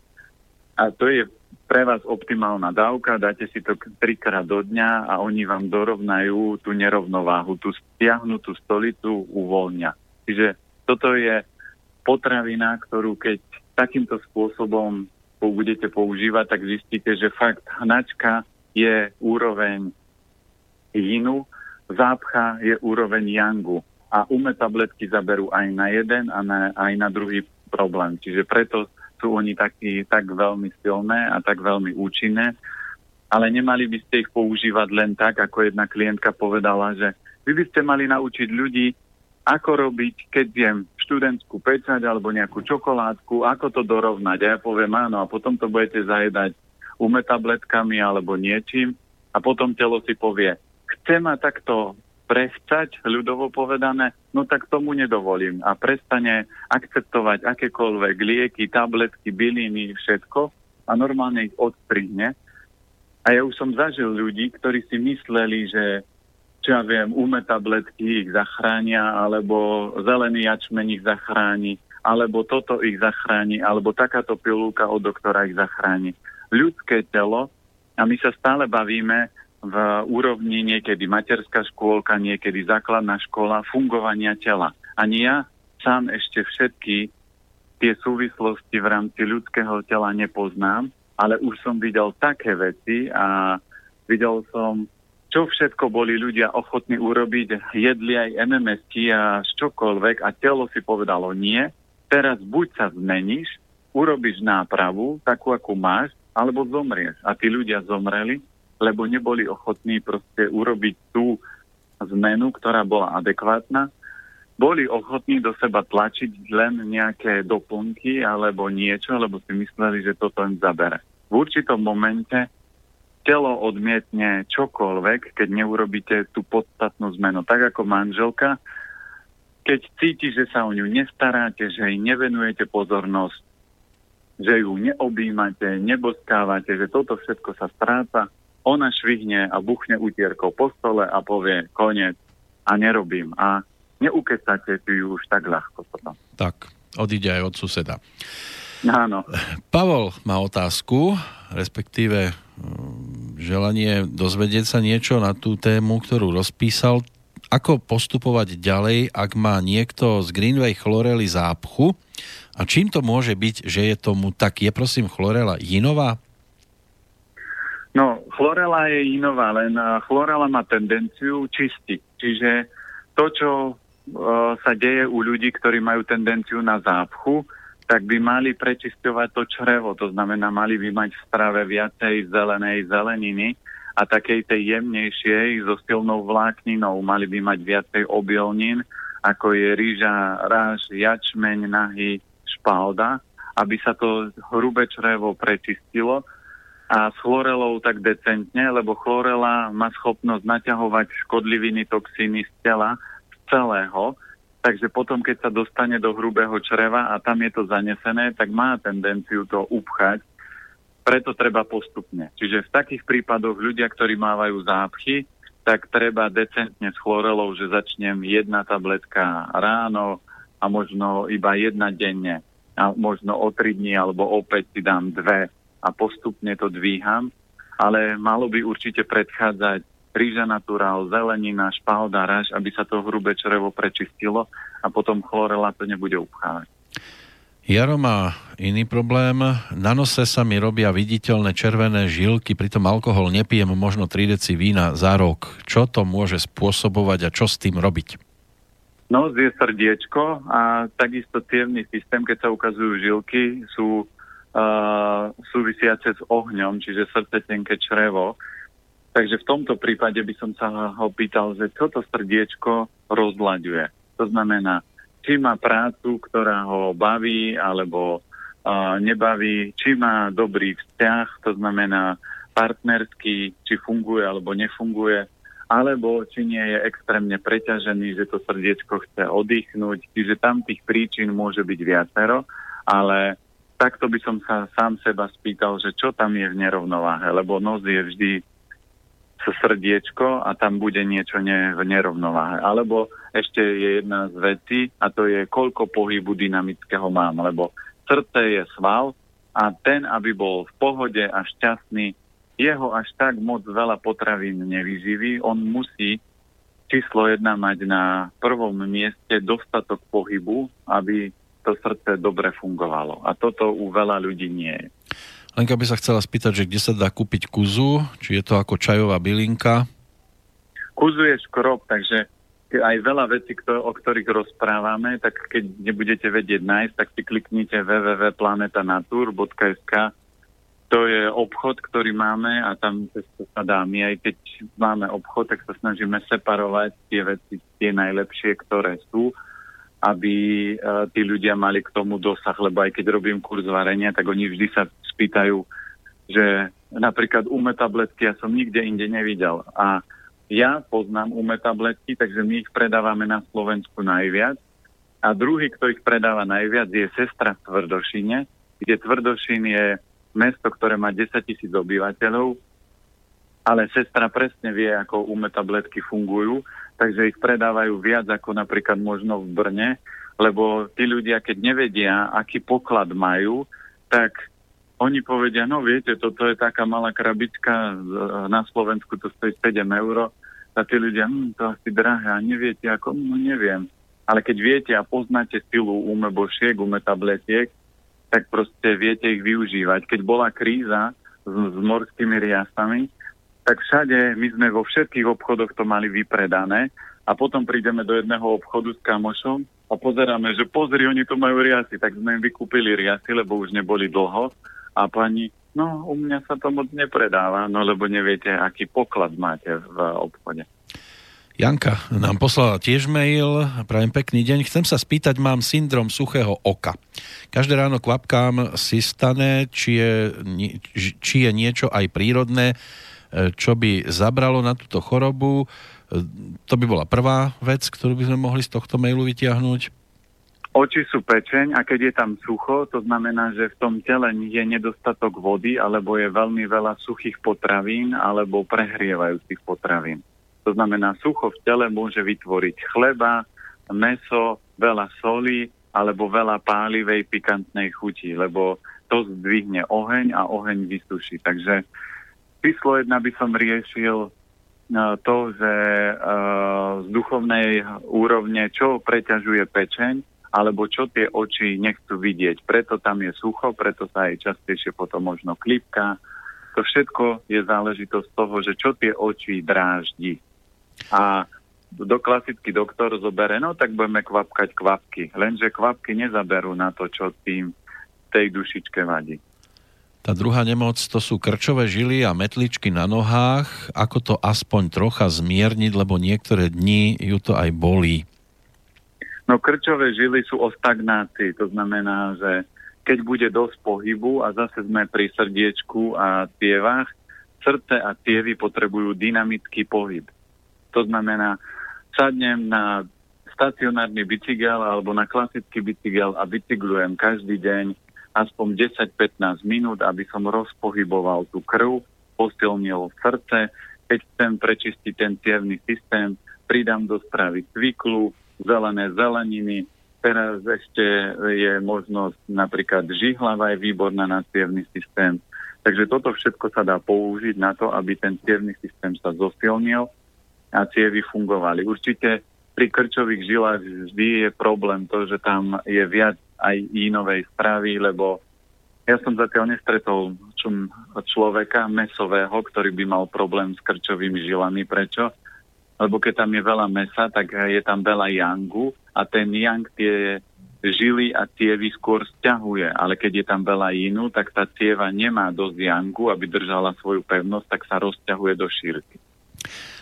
A to je pre vás optimálna dávka, dáte si to trikrát do dňa a oni vám dorovnajú tú nerovnováhu, tú stiahnutú stolicu uvoľňa. Čiže toto je potravina, ktorú keď takýmto spôsobom budete používať, tak zistíte, že fakt hnačka je úroveň inu zápcha je úroveň Yangu a ume tabletky zaberú aj na jeden a na, aj na druhý problém. Čiže preto sú oni takí, tak veľmi silné a tak veľmi účinné, ale nemali by ste ich používať len tak, ako jedna klientka povedala, že vy by ste mali naučiť ľudí, ako robiť, keď viem študentskú pečať alebo nejakú čokoládku, ako to dorovnať. A ja poviem áno a potom to budete zajedať ume tabletkami alebo niečím a potom telo si povie, chce ma takto prechcať, ľudovo povedané, no tak tomu nedovolím a prestane akceptovať akékoľvek lieky, tabletky, byliny, všetko a normálne ich odstrihne. A ja už som zažil ľudí, ktorí si mysleli, že čo ja viem, ume tabletky ich zachránia, alebo zelený jačmen ich zachráni, alebo toto ich zachráni, alebo takáto pilulka od doktora ich zachráni. Ľudské telo, a my sa stále bavíme v úrovni niekedy materská škôlka, niekedy základná škola fungovania tela. Ani ja sám ešte všetky tie súvislosti v rámci ľudského tela nepoznám, ale už som videl také veci a videl som, čo všetko boli ľudia ochotní urobiť. Jedli aj MMSky a čokoľvek a telo si povedalo nie. Teraz buď sa zmeníš, urobíš nápravu, takú, akú máš, alebo zomrieš. A tí ľudia zomreli lebo neboli ochotní proste urobiť tú zmenu, ktorá bola adekvátna. Boli ochotní do seba tlačiť len nejaké doplnky alebo niečo, lebo si mysleli, že toto im zabere. V určitom momente telo odmietne čokoľvek, keď neurobíte tú podstatnú zmenu. Tak ako manželka, keď cíti, že sa o ňu nestaráte, že jej nevenujete pozornosť, že ju neobjímate, neboskávate, že toto všetko sa stráca, ona švihne a buchne utierkou po stole a povie koniec a nerobím. A neukecate si ju už tak ľahko potom. Tak, odíde aj od suseda. Áno. Pavol má otázku, respektíve mm, želanie dozvedieť sa niečo na tú tému, ktorú rozpísal. Ako postupovať ďalej, ak má niekto z Greenway chlorely zápchu a čím to môže byť, že je tomu tak? Je prosím chlorela jinová? Chlorela je inová, len chlorela má tendenciu čistiť. Čiže to, čo uh, sa deje u ľudí, ktorí majú tendenciu na zápchu, tak by mali prečisťovať to črevo. To znamená, mali by mať v strave viacej zelenej zeleniny a takej tej jemnejšej so silnou vlákninou. Mali by mať viacej obilnín, ako je rýža, ráž, jačmeň, nahy, špalda, aby sa to hrubé črevo prečistilo a s chlorelou tak decentne, lebo chlorela má schopnosť naťahovať škodliviny, toxíny z tela, z celého, takže potom, keď sa dostane do hrubého čreva a tam je to zanesené, tak má tendenciu to upchať, preto treba postupne. Čiže v takých prípadoch ľudia, ktorí mávajú zápchy, tak treba decentne s chlorelou, že začnem jedna tabletka ráno a možno iba jedna denne. A možno o tri dní alebo opäť si dám dve a postupne to dvíham, ale malo by určite predchádzať rýža naturál, zelenina, špalda, raž, aby sa to hrubé črevo prečistilo a potom chlorela to nebude upchávať. Jaro má iný problém. Na nose sa mi robia viditeľné červené žilky, pritom alkohol nepijem možno 3 deci vína za rok. Čo to môže spôsobovať a čo s tým robiť? No, je srdiečko a takisto cievný systém, keď sa ukazujú žilky, sú uh, súvisiace s ohňom, čiže srdce, tenké črevo. Takže v tomto prípade by som sa ho pýtal, že čo to srdiečko rozlaďuje. To znamená, či má prácu, ktorá ho baví alebo uh, nebaví, či má dobrý vzťah, to znamená partnerský, či funguje alebo nefunguje, alebo či nie je extrémne preťažený, že to srdiečko chce oddychnúť. Čiže tam tých príčin môže byť viacero, ale takto by som sa sám seba spýtal, že čo tam je v nerovnováhe, lebo nos je vždy srdiečko a tam bude niečo ne, v nerovnováhe. Alebo ešte je jedna z vecí a to je, koľko pohybu dynamického mám, lebo srdce je sval a ten, aby bol v pohode a šťastný, jeho až tak moc veľa potravín nevyživí, on musí číslo jedna mať na prvom mieste dostatok pohybu, aby to srdce dobre fungovalo. A toto u veľa ľudí nie je. Lenka by sa chcela spýtať, že kde sa dá kúpiť kuzu, či je to ako čajová bylinka? Kuzu je škrob, takže aj veľa vecí, o ktorých rozprávame, tak keď nebudete vedieť nájsť, tak si kliknite www.planetanatur.sk to je obchod, ktorý máme a tam sa dá. My aj keď máme obchod, tak sa snažíme separovať tie veci, tie najlepšie, ktoré sú aby uh, tí ľudia mali k tomu dosah, lebo aj keď robím kurz varenia, tak oni vždy sa spýtajú, že napríklad ume tabletky ja som nikde inde nevidel. A ja poznám ume tabletky, takže my ich predávame na Slovensku najviac. A druhý, kto ich predáva najviac, je sestra v Tvrdošine, kde Tvrdošin je mesto, ktoré má 10 tisíc obyvateľov, ale sestra presne vie, ako ume tabletky fungujú takže ich predávajú viac ako napríklad možno v Brne, lebo tí ľudia, keď nevedia, aký poklad majú, tak oni povedia, no viete, toto je taká malá krabička, na Slovensku to stojí 7 eur, a tí ľudia, hm, to asi drahé, a neviete ako, no neviem. Ale keď viete a poznáte silu umebošiek, umetabletiek, tak proste viete ich využívať. Keď bola kríza s, s morskými riasami, tak všade my sme vo všetkých obchodoch to mali vypredané a potom prídeme do jedného obchodu s kamošom a pozeráme, že pozri, oni tu majú riasy, tak sme im vykúpili riasy, lebo už neboli dlho a pani, no u mňa sa to moc nepredáva, no lebo neviete, aký poklad máte v obchode. Janka nám poslala tiež mail. Prajem pekný deň. Chcem sa spýtať, mám syndrom suchého oka. Každé ráno kvapkám si stane, či je, či je niečo aj prírodné, čo by zabralo na túto chorobu. E, to by bola prvá vec, ktorú by sme mohli z tohto mailu vytiahnuť. Oči sú pečeň a keď je tam sucho, to znamená, že v tom tele je nedostatok vody alebo je veľmi veľa suchých potravín alebo prehrievajúcich potravín. To znamená, sucho v tele môže vytvoriť chleba, meso, veľa soli alebo veľa pálivej pikantnej chuti, lebo to zdvihne oheň a oheň vysuší. Takže číslo jedna by som riešil e, to, že e, z duchovnej úrovne, čo preťažuje pečeň, alebo čo tie oči nechcú vidieť. Preto tam je sucho, preto sa aj častejšie potom možno klipka. To všetko je záležitosť toho, že čo tie oči dráždi. A do klasický doktor zobere, no tak budeme kvapkať kvapky. Lenže kvapky nezaberú na to, čo tým tej dušičke vadí. Tá druhá nemoc to sú krčové žily a metličky na nohách. Ako to aspoň trocha zmierniť, lebo niektoré dni ju to aj bolí. No krčové žily sú o stagnácii, to znamená, že keď bude dosť pohybu a zase sme pri srdiečku a tievach, srdce a tievy potrebujú dynamický pohyb. To znamená, sadnem na stacionárny bicykel alebo na klasický bicykel a bicyklujem každý deň aspoň 10-15 minút, aby som rozpohyboval tú krv, posilnil srdce. Keď chcem prečistiť ten cievný systém, pridám do správy cviklu, zelené zeleniny. Teraz ešte je možnosť napríklad žihlava je výborná na cievný systém. Takže toto všetko sa dá použiť na to, aby ten cievný systém sa zosilnil a cievy fungovali. Určite pri krčových žilách vždy je problém to, že tam je viac aj inovej stravy, lebo ja som zatiaľ nestretol čum, človeka mesového, ktorý by mal problém s krčovými žilami. Prečo? lebo keď tam je veľa mesa, tak je tam veľa yangu a ten yang tie žily a cievy skôr stiahuje, ale keď je tam veľa inú, tak tá cieva nemá dosť yangu, aby držala svoju pevnosť, tak sa rozťahuje do šírky.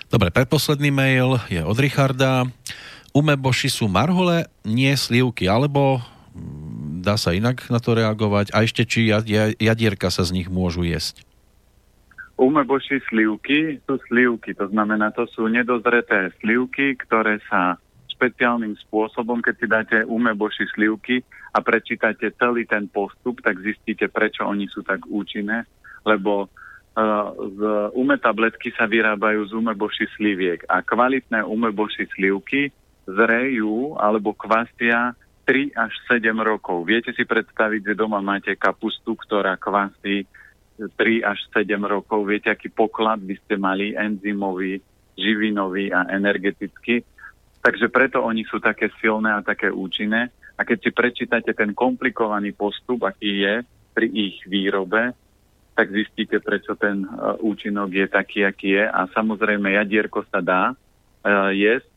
Dobre, predposledný mail je od Richarda. Umeboši sú marhole, nie slivky, alebo dá sa inak na to reagovať? A ešte, či jadierka sa z nich môžu jesť? Umeboši slivky sú slivky, to znamená, to sú nedozreté slivky, ktoré sa špeciálnym spôsobom, keď si dáte umeboši slivky a prečítate celý ten postup, tak zistíte, prečo oni sú tak účinné, lebo uh, z ume tabletky sa vyrábajú z umeboši sliviek a kvalitné umeboši slivky zrejú alebo kvastia 3 až 7 rokov. Viete si predstaviť, že doma máte kapustu, ktorá kvasí 3 až 7 rokov, viete, aký poklad by ste mali enzymový, živinový a energetický. Takže preto oni sú také silné a také účinné. A keď si prečítate ten komplikovaný postup, aký je pri ich výrobe, tak zistíte, prečo ten uh, účinok je taký, aký je. A samozrejme, jadierko sa dá uh, jesť.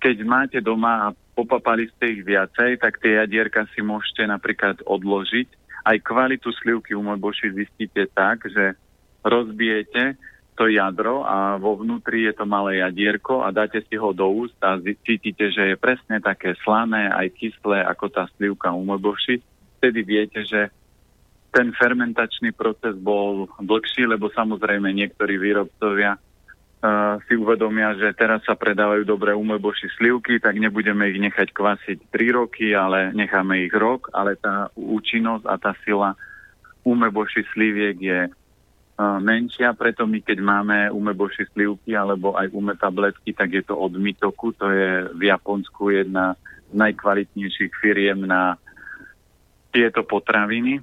Keď máte doma a popapali ste ich viacej, tak tie jadierka si môžete napríklad odložiť aj kvalitu slivky u Mojboši zistíte tak, že rozbijete to jadro a vo vnútri je to malé jadierko a dáte si ho do úst a cítite, že je presne také slané, aj kyslé ako tá slivka u Mojboši. Vtedy viete, že ten fermentačný proces bol dlhší, lebo samozrejme niektorí výrobcovia si uvedomia, že teraz sa predávajú dobré umeboši slivky, tak nebudeme ich nechať kvasiť 3 roky, ale necháme ich rok, ale tá účinnosť a tá sila umeboši sliviek je menšia, preto my keď máme umeboši slivky alebo aj ume tabletky, tak je to od Mitoku, to je v Japonsku jedna z najkvalitnejších firiem na tieto potraviny.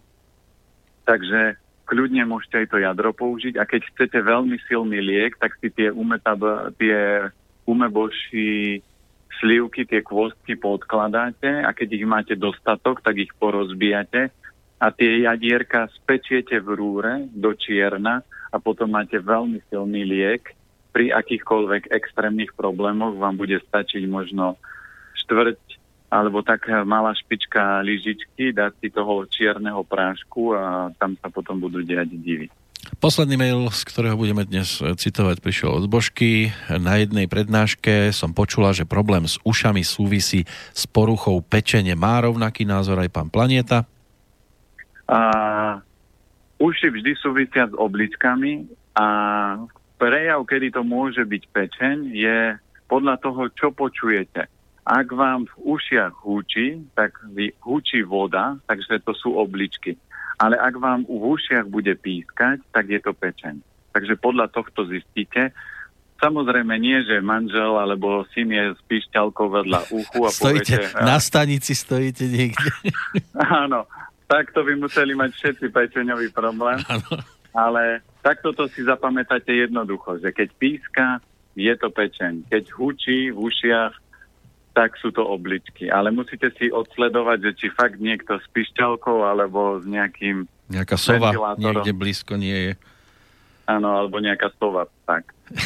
Takže kľudne môžete aj to jadro použiť a keď chcete veľmi silný liek, tak si tie, umetab- tie umeboši slivky, tie kvostky podkladáte a keď ich máte dostatok, tak ich porozbijate a tie jadierka spečiete v rúre do čierna a potom máte veľmi silný liek. Pri akýchkoľvek extrémnych problémoch vám bude stačiť možno štvrť alebo taká malá špička lyžičky, dať si toho čierneho prášku a tam sa potom budú diať divy. Posledný mail, z ktorého budeme dnes citovať, prišiel od Božky. Na jednej prednáške som počula, že problém s ušami súvisí s poruchou pečenie. Má rovnaký názor aj pán Planieta? A uši vždy súvisia s obličkami a prejav, kedy to môže byť pečeň, je podľa toho, čo počujete. Ak vám v ušiach húči, tak húči voda, takže to sú obličky. Ale ak vám v ušiach bude pískať, tak je to pečeň. Takže podľa tohto zistíte. Samozrejme nie, že manžel alebo syn je s píšťalkou vedľa uchu a stojíte, poviete... Na stanici stojíte niekde. [LAUGHS] Áno, takto by museli mať všetci pečeňový problém. Ano. Ale takto to si zapamätáte jednoducho, že keď píska, je to pečeň. Keď hučí v ušiach, tak sú to obličky. Ale musíte si odsledovať, že či fakt niekto s pišťalkou alebo s nejakým Nejaká sova niekde blízko nie je. Áno, alebo nejaká sova, tak. [LAUGHS]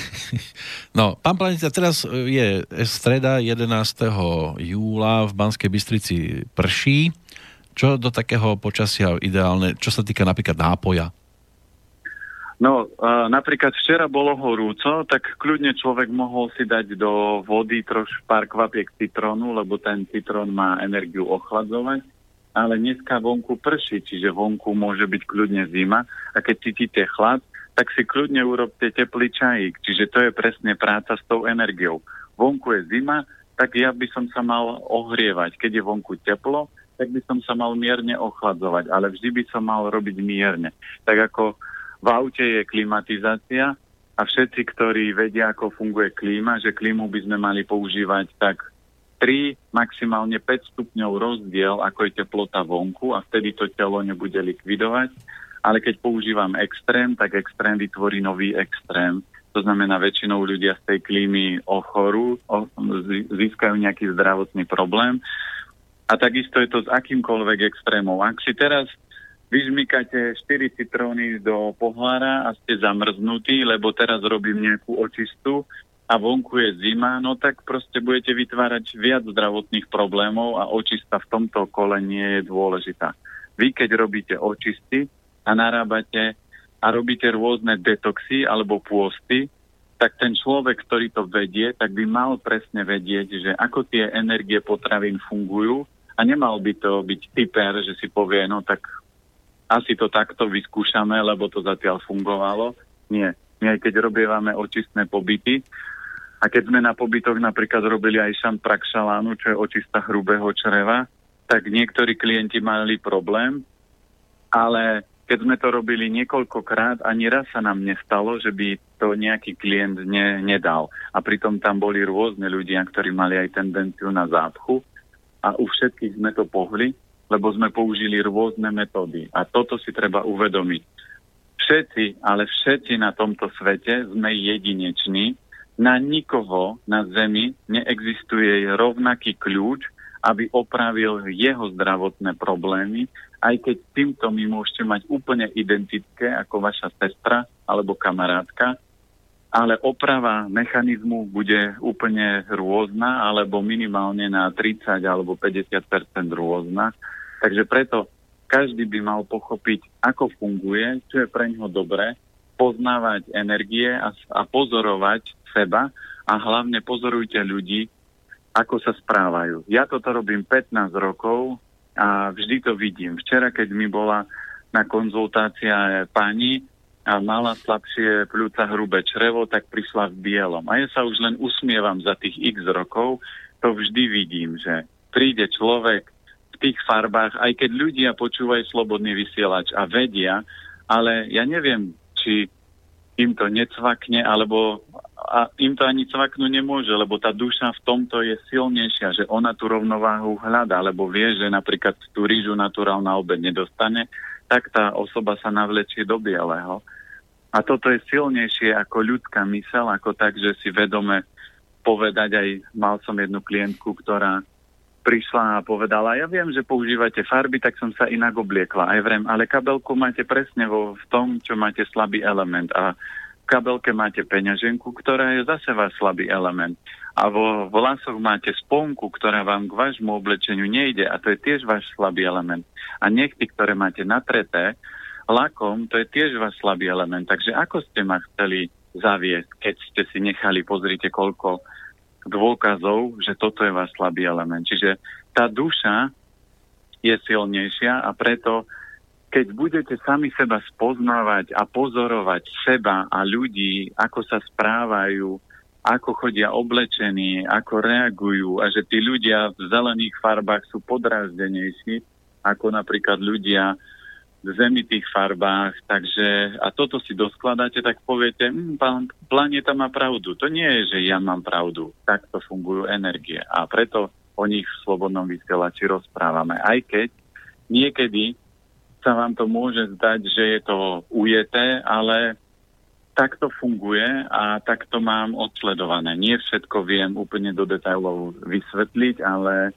No, pán Planeta, teraz je streda 11. júla v Banskej Bystrici prší. Čo do takého počasia ideálne, čo sa týka napríklad nápoja? No, napríklad včera bolo horúco, tak kľudne človek mohol si dať do vody troš pár kvapiek citrónu, lebo ten citrón má energiu ochladzovať. Ale dneska vonku prší, čiže vonku môže byť kľudne zima. A keď cítite chlad, tak si kľudne urobte teplý čajík. Čiže to je presne práca s tou energiou. Vonku je zima, tak ja by som sa mal ohrievať. Keď je vonku teplo, tak by som sa mal mierne ochladzovať, ale vždy by som mal robiť mierne. Tak ako v aute je klimatizácia a všetci, ktorí vedia, ako funguje klíma, že klímu by sme mali používať tak 3, maximálne 5 stupňov rozdiel, ako je teplota vonku a vtedy to telo nebude likvidovať. Ale keď používam extrém, tak extrém vytvorí nový extrém. To znamená, väčšinou ľudia z tej klímy ochorú, získajú nejaký zdravotný problém a takisto je to s akýmkoľvek extrémom. Ak si teraz vyžmykate 4 citróny do pohára a ste zamrznutí, lebo teraz robím nejakú očistu a vonku je zima, no tak proste budete vytvárať viac zdravotných problémov a očista v tomto kole nie je dôležitá. Vy keď robíte očisty a narábate a robíte rôzne detoxy alebo pôsty, tak ten človek, ktorý to vedie, tak by mal presne vedieť, že ako tie energie potravín fungujú a nemal by to byť typer, že si povie, no tak asi to takto vyskúšame, lebo to zatiaľ fungovalo. Nie. My aj keď robievame očistné pobyty, a keď sme na pobytoch napríklad robili aj šantpraxalánu, čo je očista hrubého čreva, tak niektorí klienti mali problém, ale keď sme to robili niekoľkokrát, ani raz sa nám nestalo, že by to nejaký klient ne, nedal. A pritom tam boli rôzne ľudia, ktorí mali aj tendenciu na zápchu a u všetkých sme to pohli, lebo sme použili rôzne metódy. A toto si treba uvedomiť. Všetci, ale všetci na tomto svete sme jedineční. Na nikoho na Zemi neexistuje rovnaký kľúč, aby opravil jeho zdravotné problémy, aj keď týmto my môžete mať úplne identické ako vaša sestra alebo kamarátka, ale oprava mechanizmu bude úplne rôzna, alebo minimálne na 30 alebo 50% rôzna. Takže preto každý by mal pochopiť, ako funguje, čo je pre ňoho dobré, poznávať energie a, a pozorovať seba a hlavne pozorujte ľudí, ako sa správajú. Ja toto robím 15 rokov a vždy to vidím. Včera, keď mi bola na konzultácia pani, a mala slabšie pľúca hrubé črevo, tak prišla v bielom. A ja sa už len usmievam za tých x rokov, to vždy vidím, že príde človek tých farbách, aj keď ľudia počúvajú slobodný vysielač a vedia, ale ja neviem, či im to necvakne, alebo a im to ani cvaknúť nemôže, lebo tá duša v tomto je silnejšia, že ona tú rovnováhu hľadá, lebo vie, že napríklad tú rýžu naturál na obed nedostane, tak tá osoba sa navlečie do bieleho. A toto je silnejšie ako ľudská mysel, ako tak, že si vedome povedať aj, mal som jednu klientku, ktorá prišla a povedala, ja viem, že používate farby, tak som sa inak obliekla. Aj vrem, ale kabelku máte presne vo, v tom, čo máte slabý element. A v kabelke máte peňaženku, ktorá je zase váš slabý element. A vo vlasoch máte sponku, ktorá vám k vášmu oblečeniu nejde a to je tiež váš slabý element. A nechty, ktoré máte natreté lakom, to je tiež váš slabý element. Takže ako ste ma chceli zaviesť, keď ste si nechali, pozrite, koľko dôkazov, že toto je váš slabý element. Čiže tá duša je silnejšia a preto, keď budete sami seba spoznávať a pozorovať seba a ľudí, ako sa správajú, ako chodia oblečení, ako reagujú a že tí ľudia v zelených farbách sú podráždenejší ako napríklad ľudia zemitých farbách, takže a toto si doskladáte, tak poviete, hm, pán, planeta má pravdu. To nie je, že ja mám pravdu. Takto fungujú energie a preto o nich v Slobodnom vysielači rozprávame. Aj keď niekedy sa vám to môže zdať, že je to ujeté, ale takto funguje a takto mám odsledované. Nie všetko viem úplne do detailov vysvetliť, ale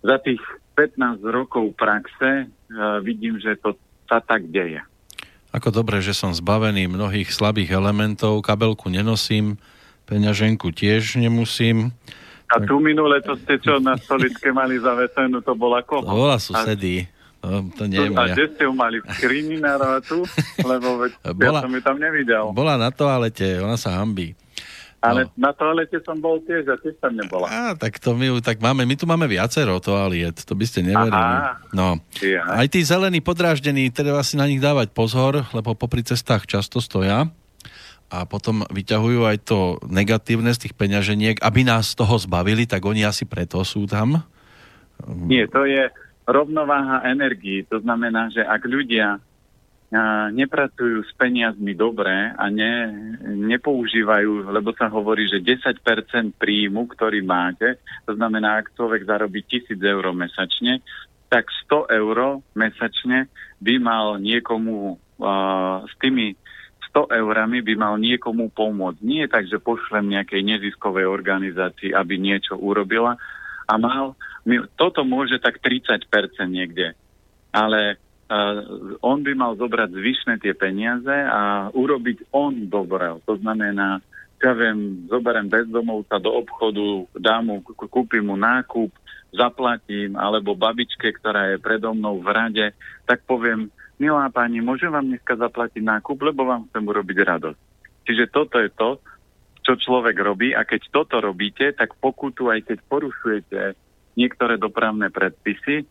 za tých 15 rokov praxe uh, vidím, že to sa tak deje. Ako dobre, že som zbavený mnohých slabých elementov, kabelku nenosím, peňaženku tiež nemusím. A tu minule to ste čo na stoličke mali zavesenú, to bola koho? To bola susedy. To, to nie je A kde ste ju mali? V skrini na rotu? Lebo veď, bola, ja som ju tam nevidel. Bola na toalete, ona sa hambí. Ale no. na toalete som bol tiež a tiež tam nebola. Á, tak to my tak máme, my tu máme viacero toaliet, to by ste neverili. Aha. No. Ja. Aj tí zelení podráždení, treba si na nich dávať pozor, lebo popri cestách často stoja a potom vyťahujú aj to negatívne z tých peňaženiek, aby nás z toho zbavili, tak oni asi preto sú tam. Nie, to je rovnováha energii. To znamená, že ak ľudia nepracujú s peniazmi dobre a ne, nepoužívajú, lebo sa hovorí, že 10% príjmu, ktorý máte, to znamená, ak človek zarobí 1000 eur mesačne, tak 100 eur mesačne by mal niekomu uh, s tými 100 eurami by mal niekomu pomôcť. Nie tak, že pošlem nejakej neziskovej organizácii, aby niečo urobila a mal, toto môže tak 30% niekde. Ale on by mal zobrať zvyšné tie peniaze a urobiť on dobre. To znamená, ja viem, zoberiem bezdomovca do obchodu, dám mu, kúpim mu nákup, zaplatím, alebo babičke, ktorá je predo mnou v rade, tak poviem, milá pani, môžem vám dneska zaplatiť nákup, lebo vám chcem urobiť radosť. Čiže toto je to, čo človek robí a keď toto robíte, tak pokutu, aj keď porušujete niektoré dopravné predpisy,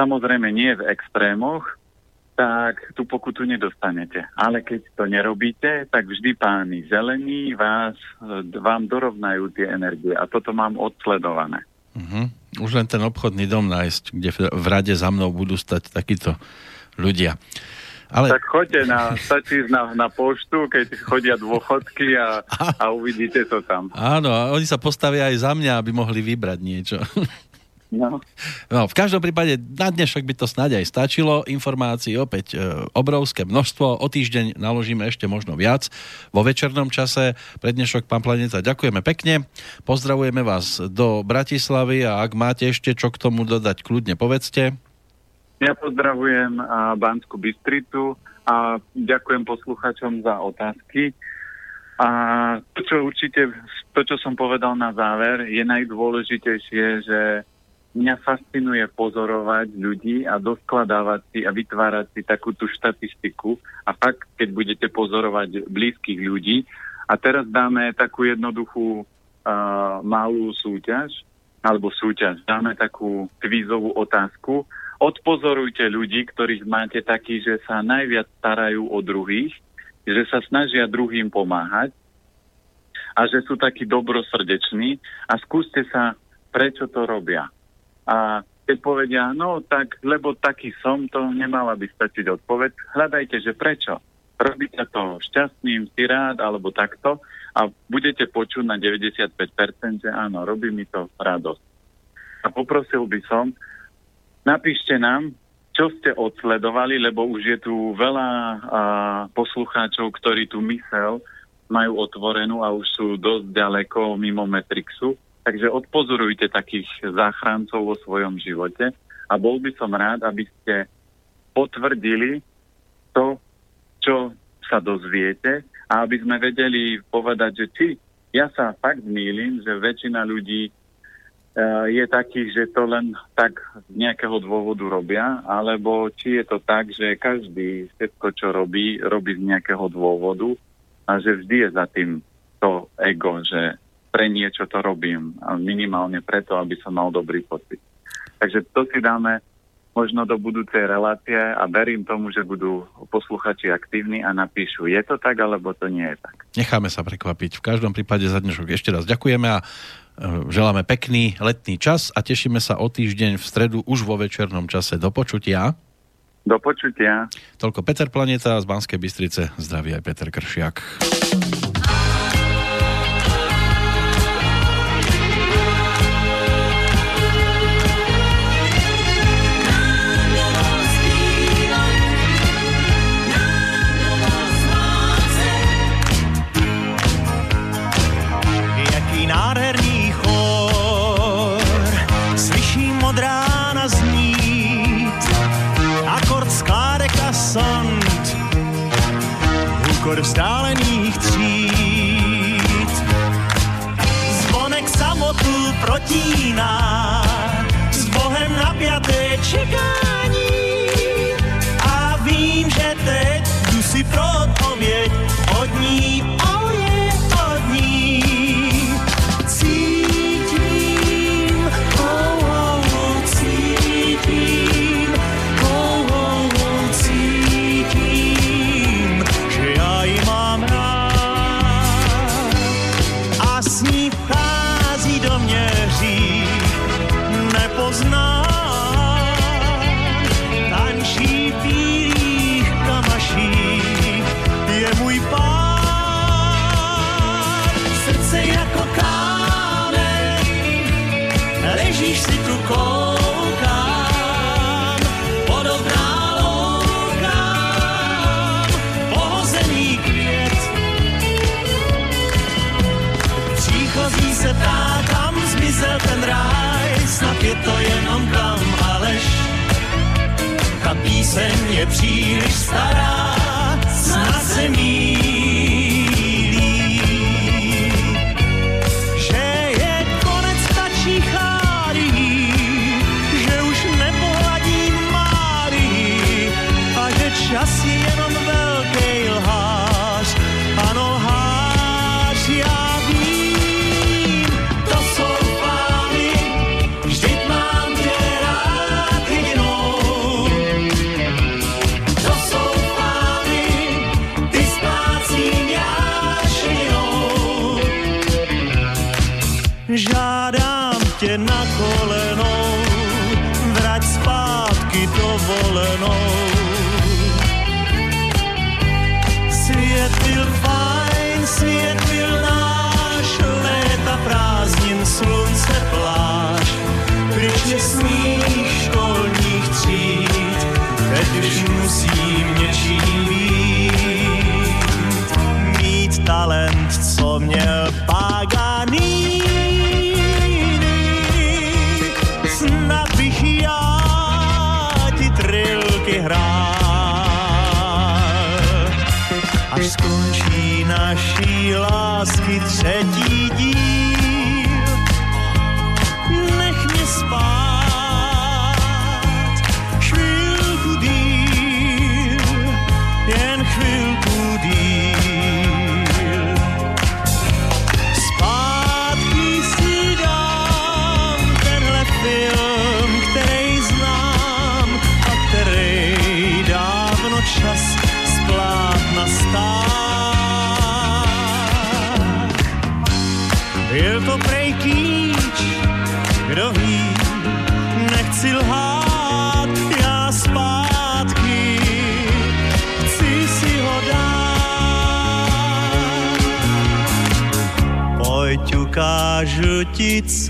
Samozrejme nie v extrémoch, tak tú pokutu nedostanete. Ale keď to nerobíte, tak vždy páni zelení vás, vám dorovnajú tie energie. A toto mám odsledované. Uh-huh. Už len ten obchodný dom nájsť, kde v rade za mnou budú stať takíto ľudia. Ale... Tak choďte na, stačí na, na poštu, keď chodia dôchodky a, [LAUGHS] a uvidíte to tam. Áno, a oni sa postavia aj za mňa, aby mohli vybrať niečo. [LAUGHS] No. no, v každom prípade na dnešok by to snáď aj stačilo. Informácií opäť e, obrovské množstvo. O týždeň naložíme ešte možno viac vo večernom čase. Pre dnešok, pán Planeta, ďakujeme pekne. Pozdravujeme vás do Bratislavy a ak máte ešte čo k tomu dodať, kľudne povedzte. Ja pozdravujem a Banskú Bystricu a ďakujem posluchačom za otázky. A to, čo určite, to, čo som povedal na záver, je najdôležitejšie, že mňa fascinuje pozorovať ľudí a doskladávať si a vytvárať si takú tú štatistiku a fakt, keď budete pozorovať blízkych ľudí. A teraz dáme takú jednoduchú uh, malú súťaž, alebo súťaž, dáme takú kvízovú otázku. Odpozorujte ľudí, ktorých máte takí, že sa najviac starajú o druhých, že sa snažia druhým pomáhať a že sú takí dobrosrdeční a skúste sa, prečo to robia a keď povedia, no tak, lebo taký som, to nemala by stačiť odpoveď. Hľadajte, že prečo. Robíte to šťastným, si rád, alebo takto a budete počuť na 95%, že áno, robí mi to radosť. A poprosil by som, napíšte nám, čo ste odsledovali, lebo už je tu veľa a, poslucháčov, ktorí tu mysel majú otvorenú a už sú dosť ďaleko mimo Metrixu. Takže odpozorujte takých záchrancov vo svojom živote a bol by som rád, aby ste potvrdili to, čo sa dozviete a aby sme vedeli povedať, že či ja sa fakt mýlim, že väčšina ľudí Eh, je taký, že to len tak z nejakého dôvodu robia, alebo či je to tak, že každý všetko, čo robí, robí z nejakého dôvodu a že vždy je za tým to ego, že pre niečo to robím a minimálne preto, aby som mal dobrý pocit. Takže to si dáme možno do budúcej relácie a verím tomu, že budú posluchači aktívni a napíšu, je to tak, alebo to nie je tak. Necháme sa prekvapiť. V každom prípade za dnešok ešte raz ďakujeme a Želáme pekný letný čas a tešíme sa o týždeň v stredu už vo večernom čase. Do počutia. Do počutia. Toľko Peter Planeta z Banskej Bystrice. Zdraví aj Peter Kršiak.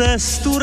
Ti cestu